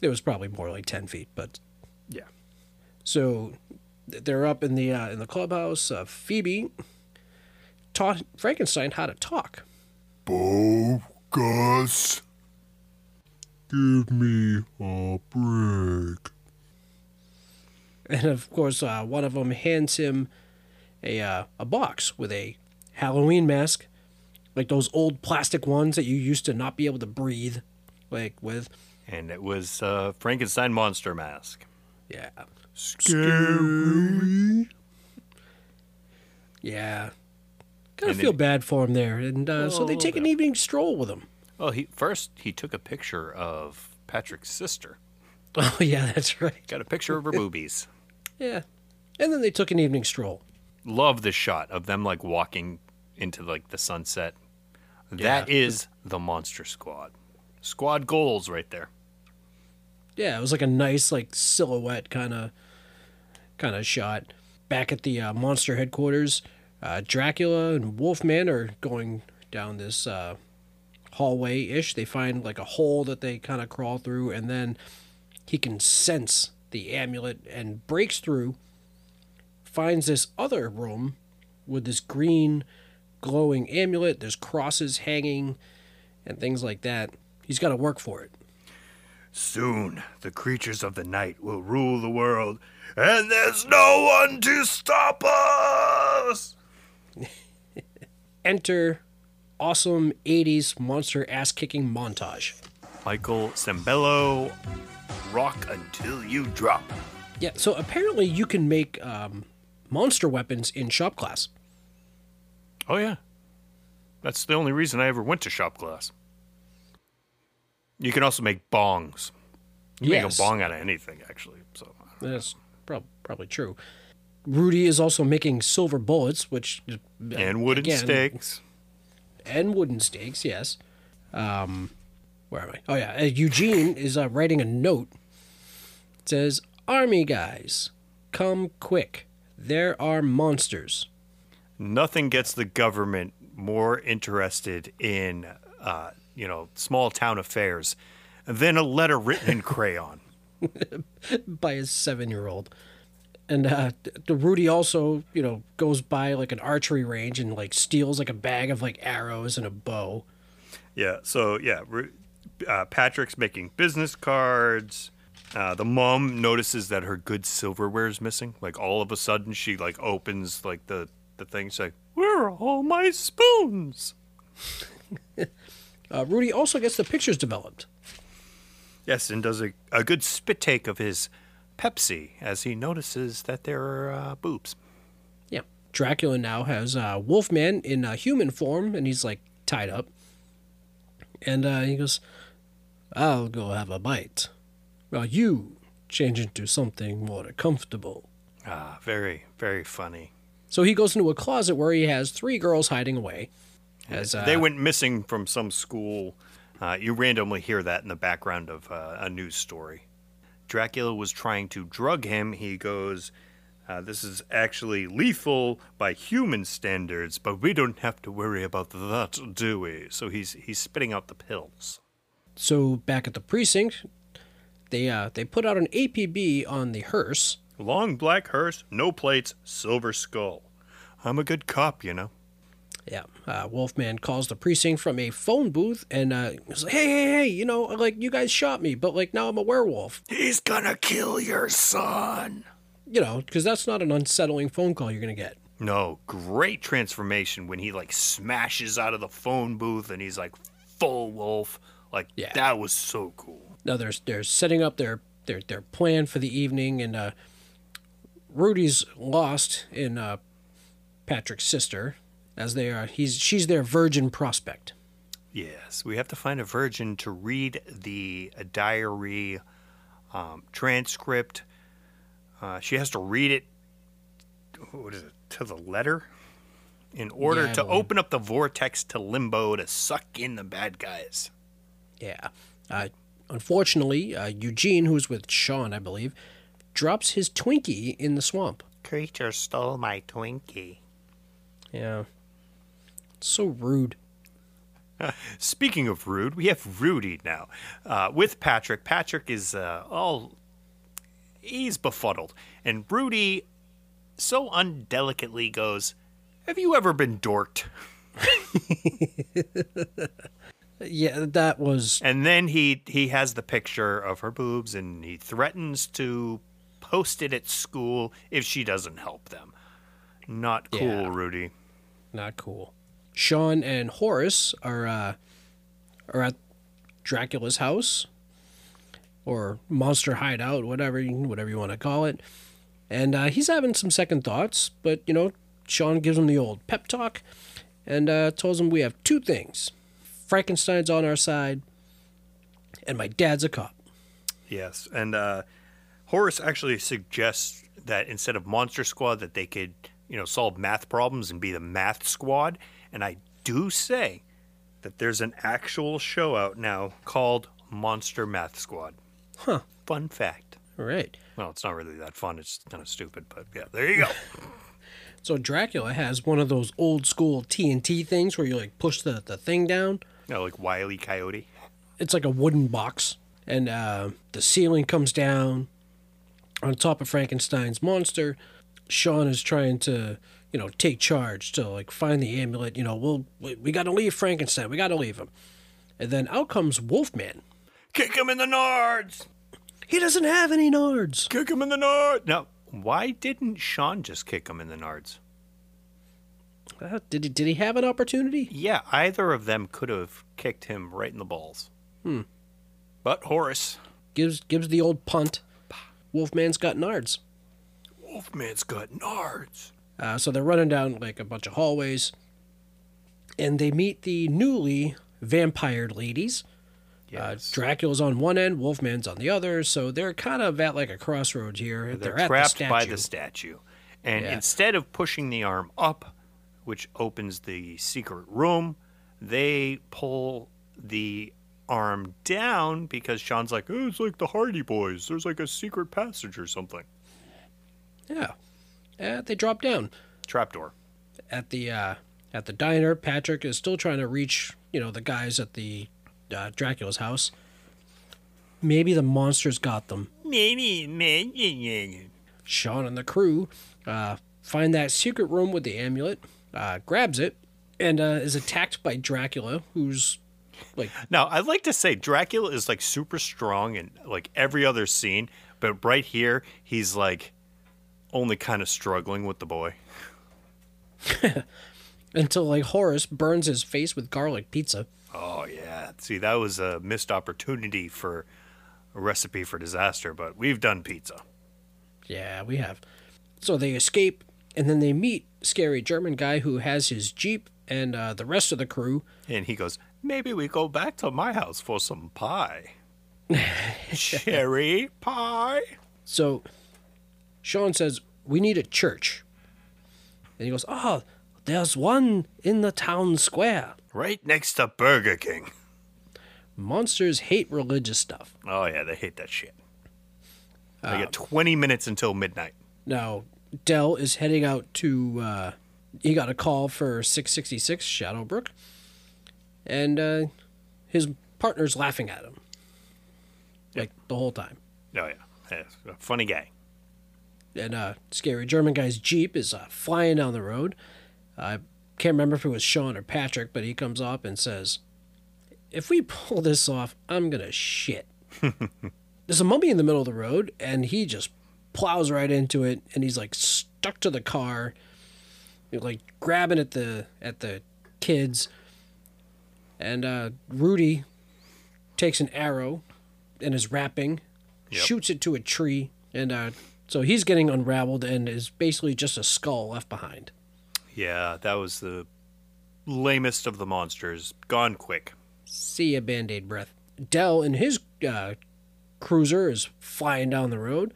It was probably more like ten feet, but Yeah. so they're up in the uh, in the clubhouse. Uh, Phoebe taught Frankenstein how to talk. Bogus. Give me a break. And of course, uh, one of them hands him a uh, a box with a Halloween mask, like those old plastic ones that you used to not be able to breathe, like with. And it was uh, Frankenstein monster mask. Yeah, Scary. yeah. Kind of feel then- bad for him there, and uh, so they Oh, take an evening stroll with him. Well, he first he took a picture of Patrick's sister. Oh yeah, that's right. Got a picture of her boobies. Yeah, and then they took an evening stroll. Love the shot of them like walking into like the sunset. That Yeah. is the Monster Squad. Squad goals right there. Yeah, it was like a nice like silhouette kind of kind of shot. Back at the uh, monster headquarters, uh, Dracula and Wolfman are going down this uh, hallway ish. They find like a hole that they kind of crawl through, and then he can sense the amulet and breaks through. Finds this other room with this green glowing amulet. There's crosses hanging and things like that. He's got to work for it. Soon the creatures of the night will rule the world, and there's no one to stop us. enter awesome 80s monster ass kicking montage. Michael Sembello, rock until you drop. Yeah, so apparently you can make um, monster weapons in shop class. Oh yeah, that's the only reason I ever went to shop class. You can also make bongs. You Yes. make a bong out of anything, actually. So That's prob- probably true. Rudy is also making silver bullets, which uh, and wooden again, stakes. and wooden stakes. Yes. Um, where am I? Oh yeah, uh, Eugene is uh, writing a note. It says, "Army guys, come quick! There are monsters." Nothing gets the government more interested in, uh, you know, small town affairs than a letter written in crayon. by his seven year old. And uh, the Rudy also, you know, goes by like an archery range and like steals like a bag of like arrows and a bow. Yeah. So yeah, uh, Patrick's making business cards. Uh, the mom notices that her good silverware is missing. Like all of a sudden, she like opens like the the thing. She's like, "Where are all my spoons?" Uh, Rudy also gets the pictures developed. Yes, and does a, a good spit take of his Pepsi as he notices that there are uh, boobs. Yeah. Dracula now has uh, Wolfman in uh, human form and he's like tied up. And uh, he goes, I'll go have a bite. While you change into something more comfortable. Ah, very, very funny. So he goes into a closet where he has three girls hiding away. As, uh, they went missing from some school. Uh, you randomly hear that in the background of uh, a news story. Dracula was trying to drug him. He goes, Uh, this is actually lethal by human standards, but we don't have to worry about that, do we? So he's he's spitting out the pills. So back at the precinct, they uh, they put out an APB on the hearse. Long black hearse, no plates, silver skull. I'm a good cop, you know. Yeah, uh, Wolfman calls the precinct from a phone booth and uh, he's like, "Hey, hey, hey! You know, like you guys shot me, but like now I'm a werewolf. He's gonna kill your son. You know, because that's not an unsettling phone call you're gonna get." No, great transformation when he like smashes out of the phone booth and he's like full wolf. Like Yeah. that was so cool. Now they're they're setting up their their their plan for the evening, and uh, Rudy's lost in uh, Patrick's sister, as they are. He's she's their virgin prospect. Yes, we have to find a virgin to read the uh, diary um, transcript. Uh, she has to read it. What is it? To the letter, in order Yeah, to open up the vortex to limbo to suck in the bad guys. Yeah. Uh, unfortunately, uh, Eugene, who's with Sean, I believe, drops his Twinkie in the swamp. Creature stole my Twinkie. Yeah. So rude. Speaking of rude, we have Rudy now uh, with Patrick. Patrick is uh, all he's befuddled, and Rudy so undelicately goes, "Have you ever been dorked?" Yeah, that was And then he he has the picture of her boobs, and he threatens to post it at school if she doesn't help them. Not cool, Yeah. Rudy. not cool. Sean and Horace are uh, are at Dracula's house or monster hideout, whatever you, whatever you want to call it. And uh, he's having some second thoughts, but you know, Sean gives him the old pep talk and uh, tells him we have two things: Frankenstein's on our side, and my dad's a cop. Yes, and uh, Horace actually suggests that instead of Monster Squad, that they could, you know, solve math problems and be the Math Squad. And I do say that there's an actual show out now called Monster Math Squad. Huh. Fun fact. All right. Well, it's not really that fun. It's kind of stupid, but yeah, there you go. So Dracula has one of those old school TNT things where you like push the, the thing down. You know, like Wile E. Coyote. it's like a wooden box, and uh, the ceiling comes down on top of Frankenstein's monster. Sean is trying to, you know, take charge to like find the amulet. You know, we'll we, we got to leave Frankenstein. We got to leave him. And then out comes Wolfman. Kick him in the nards. He doesn't have any nards. Kick him in the nards. Now, why didn't Sean just kick him in the nards? Uh, did he did he have an opportunity? Yeah, either of them could have kicked him right in the balls. Hmm. But Horace, Gives gives the old punt. Wolfman's got nards. Wolfman's got nards. Uh, so they're running down like a bunch of hallways, and they meet the newly vampired ladies. Uh, Dracula's on one end, Wolfman's on the other, so they're kind of at like a crossroads here. They're, at trapped the by the statue. And Yeah. instead of pushing the arm up, which opens the secret room, they pull the arm down because Sean's like, oh, it's like the Hardy Boys. There's like a secret passage or something. Yeah, uh, they drop down Trapdoor. at the uh, at the diner. Patrick is still trying to reach you know the guys at the uh, Dracula's house. Maybe the monsters got them. Maybe, maybe. Sean and the crew uh, find that secret room with the amulet, uh, grabs it, and uh, is attacked by Dracula, who's like Now, I'd like to say Dracula is like super strong in like every other scene, but right here, he's like only kind of struggling with the boy. until like Horace burns his face with garlic pizza. Oh, yeah. See, that was a missed opportunity for a recipe for disaster, but we've done pizza. Yeah, we have. So they escape, and then they meet scary German guy who has his jeep and uh, the rest of the crew. And he goes, maybe we go back to my house for some pie. Cherry pie? So Sean says, We need a church. And he goes, Oh, there's one in the town square. Right next to Burger King. Monsters hate religious stuff. Oh, yeah, they hate that shit. They get 20 minutes until midnight. Now, Del is heading out to. Uh, he got a call for 666 Shadowbrook, and uh, his partner's laughing at him, like the whole time. Oh yeah, yeah funny guy. And uh, scary German guy's jeep is uh, flying down the road. I can't remember if it was Sean or Patrick, but he comes up and says, "If we pull this off, I'm gonna shit." There's a mummy in the middle of the road, and he just plows right into it, and he's like stuck to the car, like grabbing at the at the kids. And uh, Rudy takes an arrow and is wrapping, Yep. shoots it to a tree, and uh, so he's getting unraveled and is basically just a skull left behind. Yeah, that was the lamest of the monsters. Gone quick. See ya, band aid breath. Del and his uh, cruiser is flying down the road,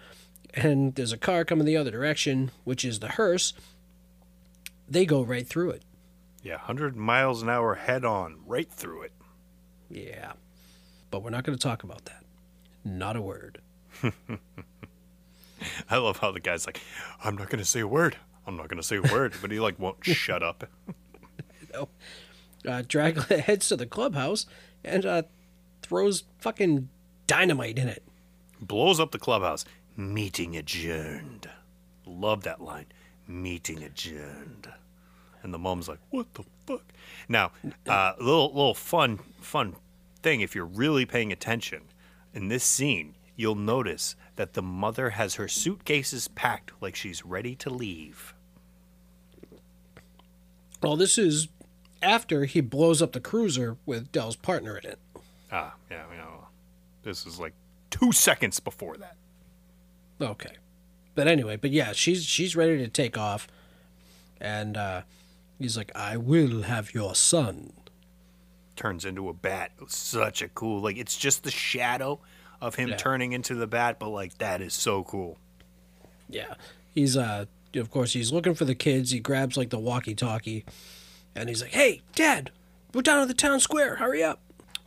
and there's a car coming the other direction, which is the hearse. They go right through it. Yeah, 100 miles an hour head on, right through it. Yeah. But we're not going to talk about that. Not a word. I love how the guy's like, I'm not going to say a word. I'm not going to say a word. But he, like, won't shut up. Uh, Dracula heads to the clubhouse and uh, throws fucking dynamite in it. Blows up the clubhouse. Meeting adjourned. Love that line. Meeting adjourned. And the mom's like, what the fuck? Now, uh, little, little fun, fun thing if you're really paying attention. In this scene, you'll notice that the mother has her suitcases packed like she's ready to leave. Well, this is after he blows up the cruiser with Del's partner in it. Ah, yeah, you know, this is like two seconds before that. Okay. But anyway, but yeah, she's she's ready to take off. And uh, he's like, I will have your son. Turns into a bat. Such a cool, like, it's just the shadow of him Yeah. turning into the bat, but like, that is so cool. Yeah. He's uh of course he's looking for the kids. He grabs like the walkie talkie and he's like, Hey, Dad, we're down at the town square, hurry up.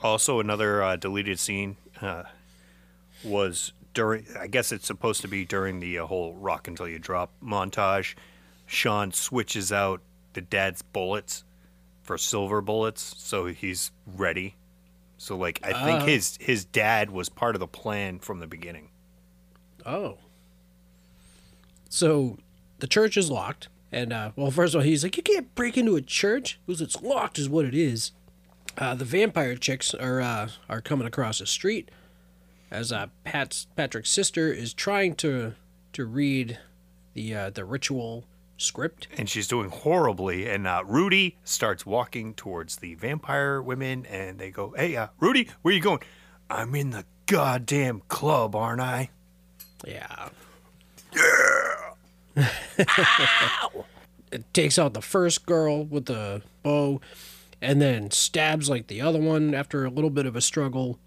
Also, another uh, deleted scene uh, was during. I guess it's supposed to be during the uh, whole "rock until you drop" montage. Sean switches out the dad's bullets for silver bullets, so he's ready. So, like, I think Ah. his his dad was part of the plan from the beginning. Oh. So the church is locked. And, uh, well, first of all, he's like, You can't break into a church because it's locked, is what it is. Uh, the vampire chicks are uh, are coming across the street as uh, Pat's Patrick's sister is trying to to read the uh, the ritual script. and she's doing horribly. And uh, Rudy starts walking towards the vampire women, and they go, "Hey, uh, Rudy, where you going?" I'm in the goddamn club, aren't I? Yeah. Yeah. Ow! it takes out the first girl with the bow and then stabs like the other one after a little bit of a struggle.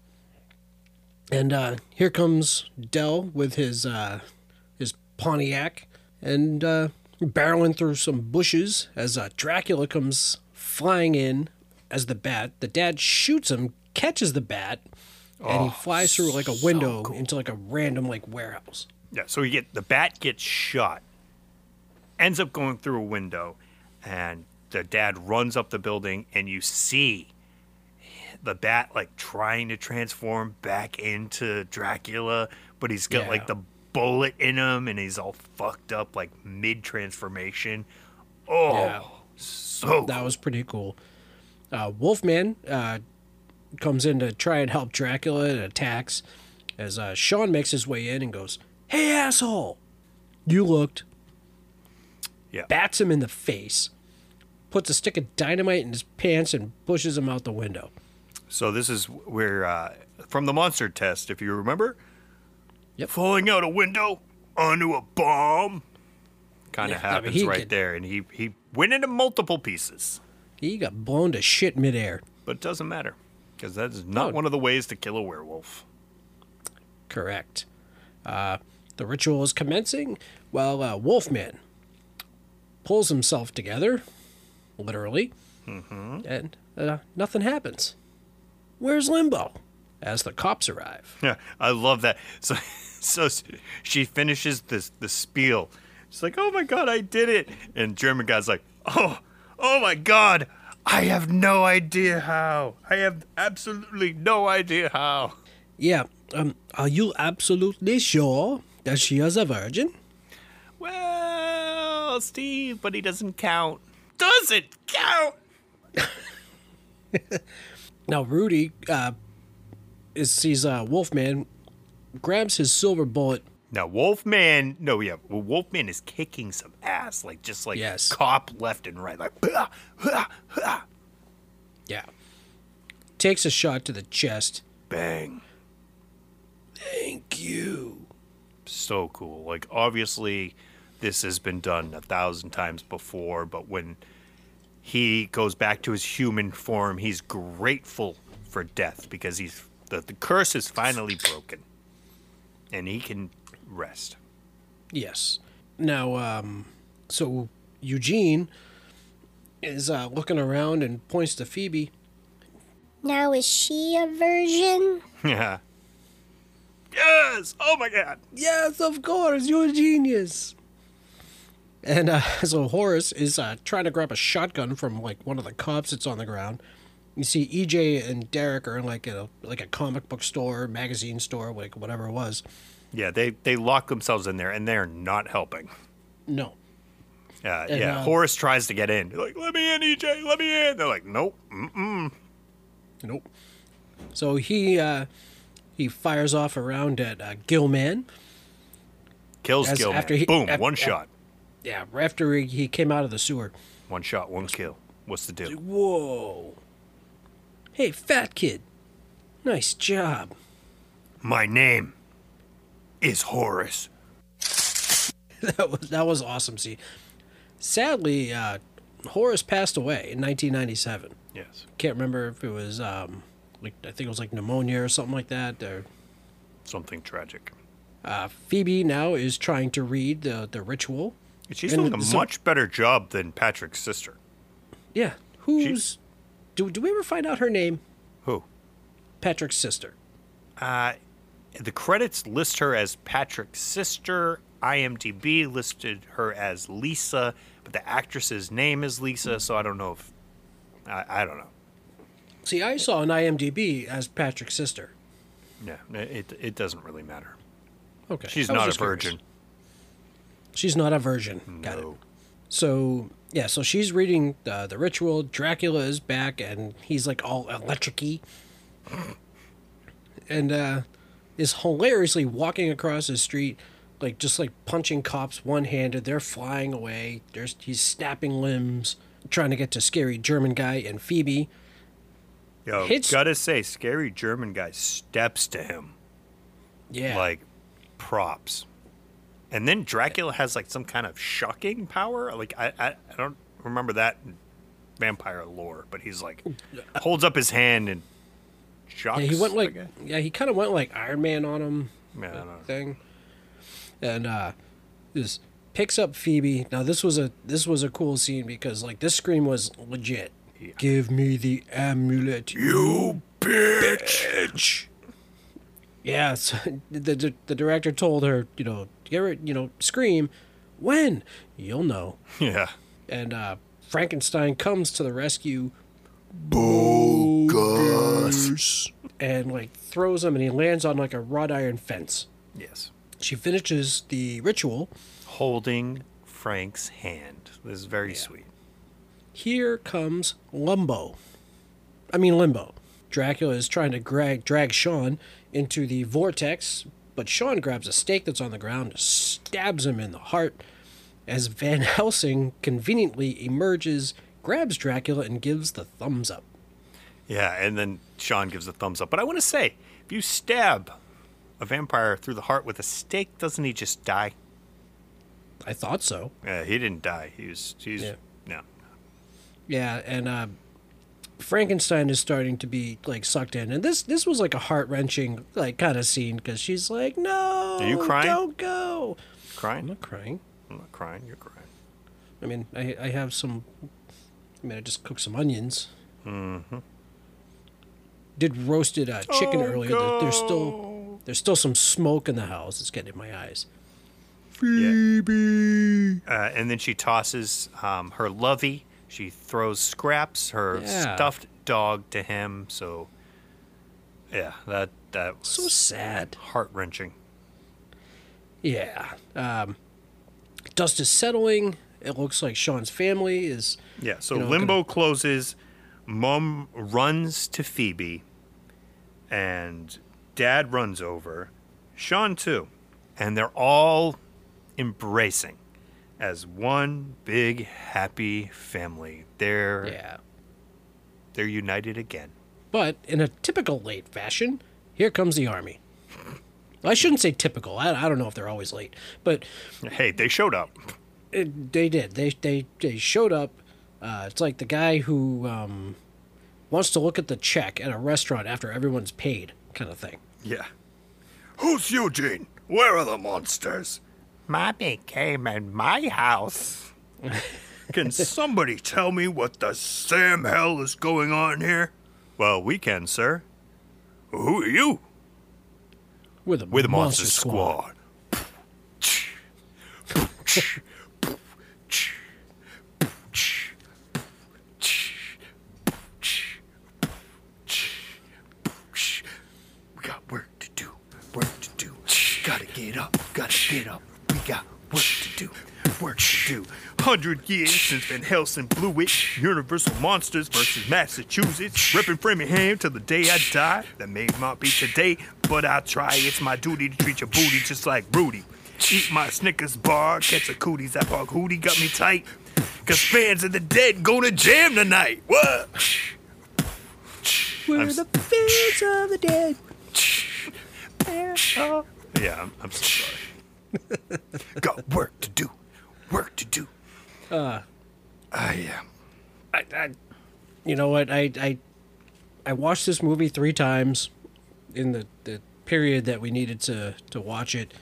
And uh, here comes Del with his uh, his Pontiac and uh, barreling through some bushes as uh, Dracula comes flying in as the bat. The dad shoots him, catches the bat, and he flies through like a window into like a random like warehouse. Yeah, so you get the bat gets shot, ends up going through a window, and the dad runs up the building, and you see the bat like trying to transform back into Dracula, but he's got Yeah. like the bullet in him, and he's all fucked up like mid transformation. Oh, Yeah. so That was pretty cool. Uh, Wolfman uh, comes in to try and help Dracula and attacks as uh, Sean makes his way in and goes, Hey, asshole! You looked. Yeah. Bats him in the face, puts a stick of dynamite in his pants, and pushes him out the window. So this is where, uh, from the monster test, if you remember, Yep. falling out a window onto a bomb, kind Yeah, of I mean, happens right could- there, and he he went into multiple pieces, He got blown to shit midair. but it doesn't matter because that is not No. one of the ways to kill a werewolf. Correct. Uh, the ritual is commencing while uh, Wolfman pulls himself together, literally, and uh, nothing happens. Where's Limbo? As the cops arrive. Yeah, I love that. So so she finishes this the spiel, She's like, "Oh my god, I did it!" And German guy's like, "Oh, oh my god, I have no idea how. I have absolutely no idea how." Yeah. Um, are you absolutely sure that she is a virgin? Well, Steve, but he doesn't count. Doesn't count. Now Rudy uh, is sees uh, Wolfman, grabs his silver bullet. Now, Wolfman, no, yeah, well, Wolfman is kicking some ass, like just like Yes. cop left and right, like. "Bah, bah, bah." Yeah. Takes a shot to the chest. Bang. Thank you. so cool. Like obviously this has been done a thousand times before, but when he goes back to his human form, he's grateful for death because he's the, the curse is finally broken. And he can rest. Yes. Now, um, so Eugene is uh, looking around and points to Phoebe. Now, is she a virgin? Yeah. yes! Oh my god. Yes, of course, you're a genius. And uh, so Horace is uh, trying to grab a shotgun from like one of the cops that's on the ground. You see EJ and Derek are in like a like a comic book store, magazine store, like whatever it was. Yeah, they they lock themselves in there and they're not helping. No, Uh, And, yeah, uh, Horace tries to get in. They're like, "Let me in, EJ. Let me in." They're like, "Nope." Mm-mm. nope. So he uh, he fires off around at uh, Gill-man. Kills As- Gill-man. after he- Boom, one shot. Yeah, after he, he came out of the sewer. One shot, one kill. What's the deal? Whoa. Hey, fat kid. Nice job. My name is Horace. that was that was awesome. See, sadly, uh, Horace passed away in 1997. Yes. Can't remember if it was um, like I think it was like pneumonia or something like that. Or Something tragic. uh, Phoebe now is trying to read the the ritual. She's And doing a so- much better job than Patrick's sister. Yeah, who's do do we ever find out her name? Who? Patrick's sister. Uh, the credits list her as Patrick's sister. IMDb listed her as Lisa, but the actress's name is Lisa, so I don't know if. I, I don't know. See, I saw an IMDb as Patrick's sister. Yeah, it, it doesn't really matter. Okay, She's not a virgin. curious. She's not a virgin. Got it. No. So yeah, so she's reading uh, the ritual. Dracula is back, and he's like all electricy, and uh, is hilariously walking across the street, like just like punching cops one handed. They're flying away. There's he's snapping limbs, trying to get to scary German guy and Phoebe. Yo, Hits- gotta say, scary German guy steps to him. Yeah, like props. And then Dracula has like some kind of shocking power. Like I, I, I don't remember that vampire lore, but he's like holds up his hand and shocks. yeah, he went like yeah, he kind of went like Iron Man on him. Yeah, I don't know. thing, and uh, just picks up Phoebe. Now this was a this was a cool scene because like this scream was legit. Give me the amulet, You bitch. Yeah, so the, the the director told her, you know, give her, you know, scream. When you'll know. Yeah. And uh, Frankenstein comes to the rescue Bogus. and like throws him, and he lands on like a wrought iron fence. Yes. She finishes the ritual. Holding Frank's hand. This is very sweet. Here comes Lumbo. I mean Limbo. Dracula is trying to drag, drag Sean into the vortex, but Sean grabs a stake that's on the ground, stabs him in the heart, as Van Helsing conveniently emerges, grabs Dracula, and gives the thumbs up. Yeah, and then Sean gives the thumbs up. But I want to say, if you stab a vampire through the heart with a stake, doesn't he just die? I thought so. Yeah, he didn't die. He was. He's Yeah. no. Yeah, and uh, Frankenstein is starting to be like sucked in, and this this was like a heart wrenching like kind of scene because she's like, "No, Are you crying? Don't go." I'm Crying? not crying. I'm not crying. You're crying. I mean, I I have some. I mean, I just cooked some onions. Mm-hmm. Did roasted uh, chicken Oh, earlier. There- There's still there's still some smoke in the house. It's getting in my eyes. Phoebe. Uh, and then she tosses um, her lovey. She throws scraps, her Yeah. stuffed dog, to him. So, yeah, that that was So sad. heart wrenching. Yeah. Um, dust is settling. It looks like Sean's family is. Yeah. So You know, limbo closes. Mom runs to Phoebe, and Dad runs over. Sean too, and they're all embracing as one big happy family. They're Yeah. they're united again. But in a typical late fashion, here comes the army. I shouldn't say typical. I, I don't know if they're always late, but Hey, they showed up. it, they did. They they they showed up. Uh, it's like the guy who um, wants to look at the check at a restaurant after everyone's paid, kind of thing. Yeah. Who's Eugene? Where are the monsters? Mommy came in my house. can somebody tell me what the Sam hell is going on here? Well, we can, sir. Who are you? We're the We're the Monster, Squad. We got work to do. Work to do. Gotta get up. Gotta get up. Work to do. Hundred years since Van Helsing blew it. Universal Monsters versus Massachusetts. Ripping Framingham till the day I die. That may not be today, but I'll try. It's my duty to treat your booty just like Rudy. Eat my Snickers bar, catch a cooties. That park hootie got me tight. Cause fans of the dead go to jam tonight. What? We're I'm the s- fans of the dead. Yeah, I'm, I'm so sorry. Got work to do. Work to do. Uh, I am. I, I, you know what? I, I, I watched this movie three times in the, the period that we needed to, to watch it.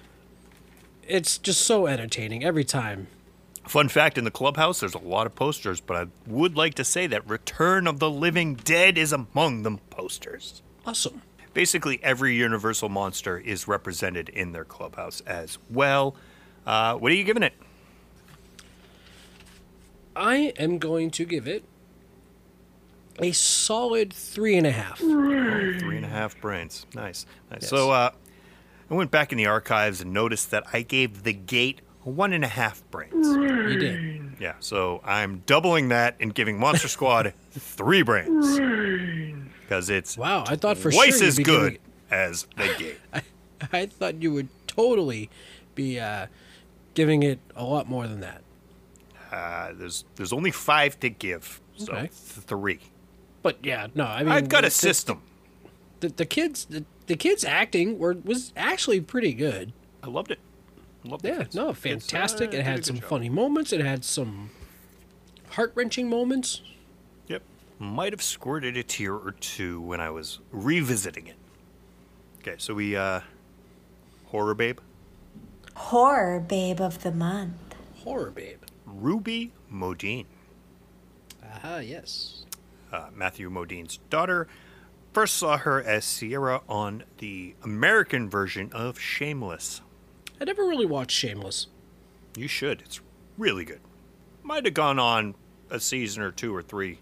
It's just so entertaining every time. Fun fact in the clubhouse, there's a lot of posters, but I would like to say that Return of the Living Dead is among them posters. Awesome. Basically, every Universal monster is represented in their clubhouse as well. Uh, what are you giving it? I am going to give it a solid three and a half. Three and a half brains. Nice. nice. Yes. So uh, I went back in the archives and noticed that I gave The Gate one and a half brains. You did. Yeah, so I'm doubling that and giving Monster Squad three brains. Because it's Wow, I thought for twice sure as good giving- as The Gate. I thought you would totally be uh, giving it a lot more than that. Uh, there's there's only five to give, so Okay. three. But yeah, no, I mean, I've got a system. The, the kids, the, the kids acting were was actually pretty good. I loved it. Loved the Yeah, kids. no, Kids, uh, fantastic. it had some job. funny moments. It had some heart wrenching moments. Yep. Might have squirted a tear or two when I was revisiting it. Okay, so we uh horror babe. Horror babe of the month. Horror babe. Ruby Modine. Ah, yes. uh, Matthew Modine's daughter. First saw her as Sierra on the American version of Shameless. I never really watched Shameless. You should. It's really good. Might have gone on a season or two or three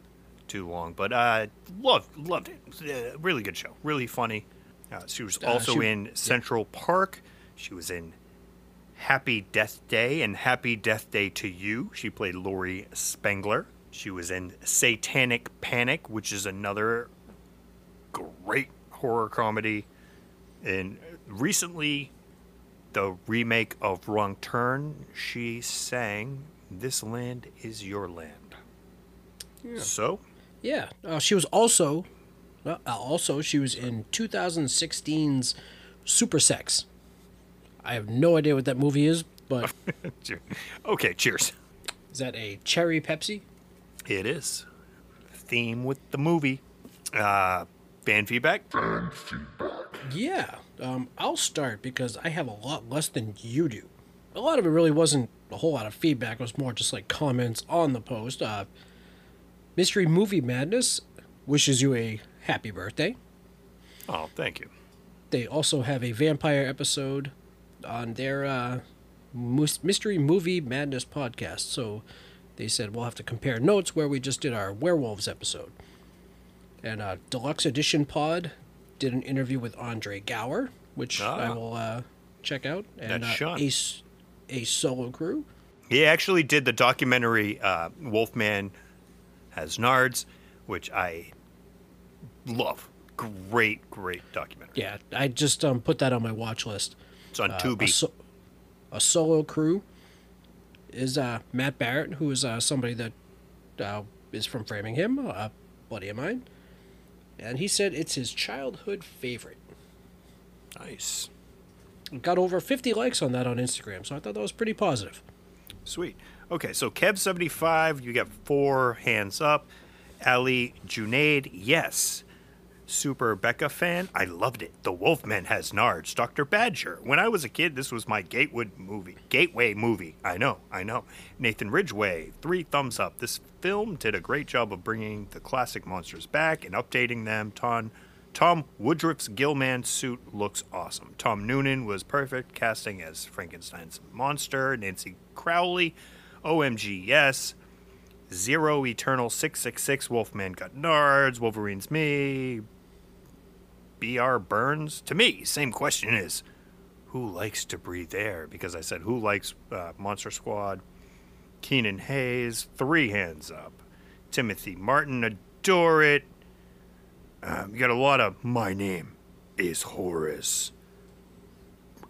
too long, but I loved loved it. It really good show. Really funny. Uh, she was Uh, also she- in Central Park. She was in Happy Death Day and Happy Death Day 2U. She played Lori Spengler. She was in Satanic Panic, which is another great horror comedy. And recently, the remake of Wrong Turn, she sang This Land is Your Land. So, Yeah. Uh, she was also, uh, also she was in 2016's Super Sex. I have no idea what that movie is, but okay, cheers. is that a cherry Pepsi? It is. Theme with the movie. Uh, fan feedback? Fan feedback. Yeah, um, I'll start because I have a lot less than you do. A lot of it really wasn't a whole lot of feedback. It was more just like comments on the post. Uh, Mystery Movie Madness wishes you a happy birthday. Oh, thank you. They also have a vampire episode on their uh, Mystery Movie Madness podcast. So they said we'll have to compare notes where we just did our werewolves episode. And uh, Deluxe Edition Pod did an interview with Andre Gower, which I Ah. will uh, check out. And That's uh, Sean. a, s- a solo crew. He actually did the documentary uh, Wolfman Has Nards, which I love. Great, great documentary. Yeah, I just um, put that on my watch list. It's on Uh, Tubi. A, so- a solo crew is uh, Matt Barrett, who is uh, somebody that uh, is from Framingham, a buddy of mine. And he said it's his childhood favorite. nice. Got over 50 likes on that on Instagram, so I thought that was pretty positive. Sweet. Okay, so Kev75, you got four hands up. Ali Junaid, yes. Super Becca fan, I loved it. The Wolfman has nards. Dr. Badger. When I was a kid, this was my gateway movie. Gateway movie. I know, I know. Nathan Ridgway, three thumbs up. This film did a great job of bringing the classic monsters back and updating them. Ton. Tom Woodruff's Gill-man suit looks awesome. Tom Noonan was perfect casting as Frankenstein's monster. Nancy Crowley, OMG, yes. Zero Eternal 666 Wolfman got nards. Wolverine's me. BR Burns. To me, same question is who likes to breathe air? Because I said who likes uh, Monster Squad. Keenan Hayes, three hands up. Timothy Martin, adore it. Um, you got a lot of my name is Horace.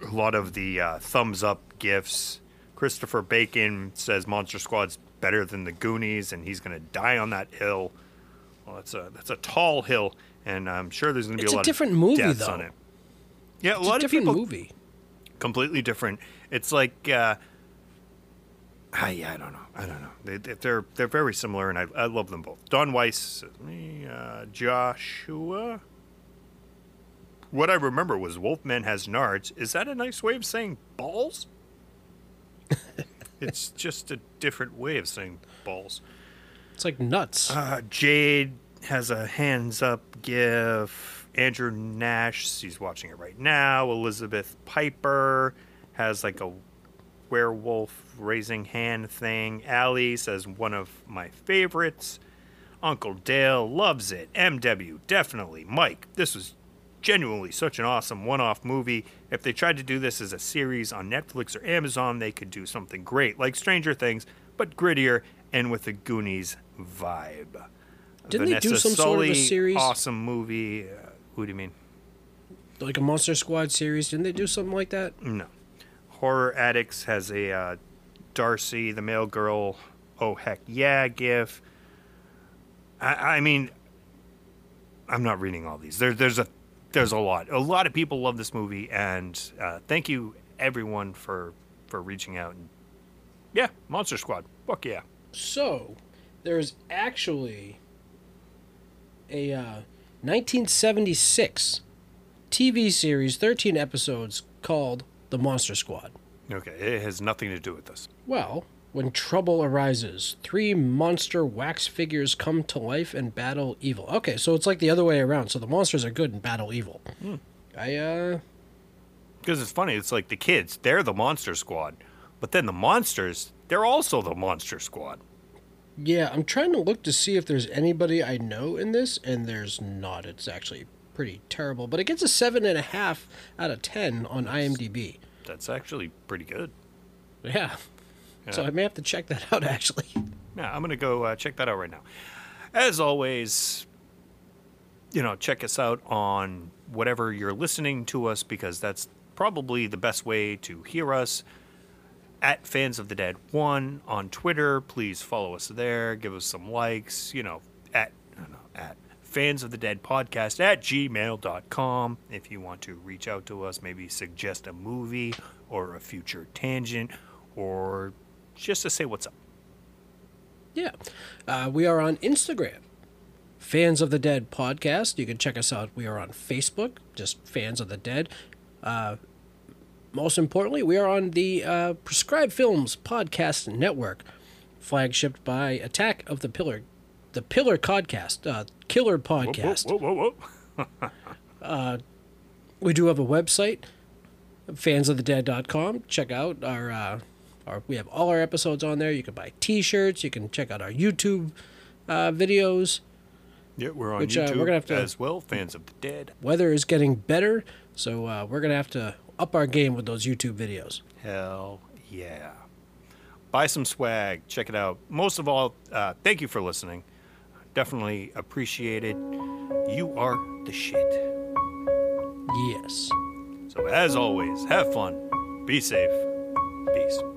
A lot of the uh, thumbs up gifts. Christopher Bacon says Monster Squad's better than the Goonies, and he's going to die on that hill. Well, that's a that's a tall hill, and I'm sure there's going to be It's a lot different of movie, deaths though. on it. Yeah, a It's lot a of different people movie. completely different. It's like, uh, I, yeah, I don't know. I don't know. They, they- they're they're very similar, and I, I love them both. Don Weiss, uh, Joshua. What I remember was Wolfman has nards. Is that a nice way of saying balls? it's just a different way of saying balls. It's like nuts. Uh, Jade has a hands up gif. Andrew Nash, he's watching it right now. Elizabeth Piper has like a werewolf raising hand thing. Allie says one of my favorites. Uncle Dale loves it. MW, definitely. Mike, this was genuinely such an awesome one off movie. If they tried to do this as a series on Netflix or Amazon, they could do something great, like Stranger Things, but grittier and with a Goonies vibe. Didn't they do Vanessa some sort of a series? Awesome movie. Uh, who do you mean? like a Monster Squad series. Didn't they do something like that? No. Horror Addicts has a uh, Darcy, the Mail Girl, oh heck yeah gif. I, I mean, I'm not reading all these. There, there's a there's a lot. A lot of people love this movie, and uh, thank you everyone for for reaching out. And yeah, Monster Squad. Fuck yeah. So, there's actually a uh, 1976 TV series, 13 episodes, called The Monster Squad. Okay, it has nothing to do with this. Well, when trouble arises, three monster wax figures come to life and battle evil. Okay, so it's like the other way around. So the monsters are good and battle evil. I uh Because it's funny, it's like the kids, they're the Monster Squad, but then the monsters, they're also the Monster Squad. Yeah, I'm trying to look to see if there's anybody I know in this, and there's not. It's actually pretty terrible. But it gets a seven and a half out of ten on IMDb. That's actually pretty good. Yeah. So I may have to check that out actually. Yeah, I'm gonna go uh, check that out right now. As always, you know, check us out on whatever you're listening to us because that's probably the best way to hear us. At Fans of the Dead One on Twitter, please follow us there. Give us some likes. You know, at know, at Fans of the Dead Podcast at gmail.com. If you want to reach out to us, maybe suggest a movie or a future tangent, or just to say what's up. Yeah. Uh, we are on Instagram. Fans of the Dead podcast. You can check us out. We are on Facebook, just Fans of the Dead. Uh, most importantly, we are on the uh, Prescribed Films podcast network, flagshipped by Attack of the Pillar, the Pillar Podcast, uh, Killer Podcast. Whoa, whoa, whoa, whoa. We do have a website, fansofthedead.com. Check out our, uh, our we have all our episodes on there. You can buy T-shirts. You can check out our YouTube uh, videos. Yeah, we're on Which, uh, YouTube we're gonna have to- as well. Fans of the Dead. Weather is getting better, so uh, we're gonna have to up our game with those YouTube videos. Hell yeah. Buy some swag. Check it out. Most of all, uh, thank you for listening. Definitely appreciate it. You are the shit. Yes. So, as always, have fun. Be safe. Peace.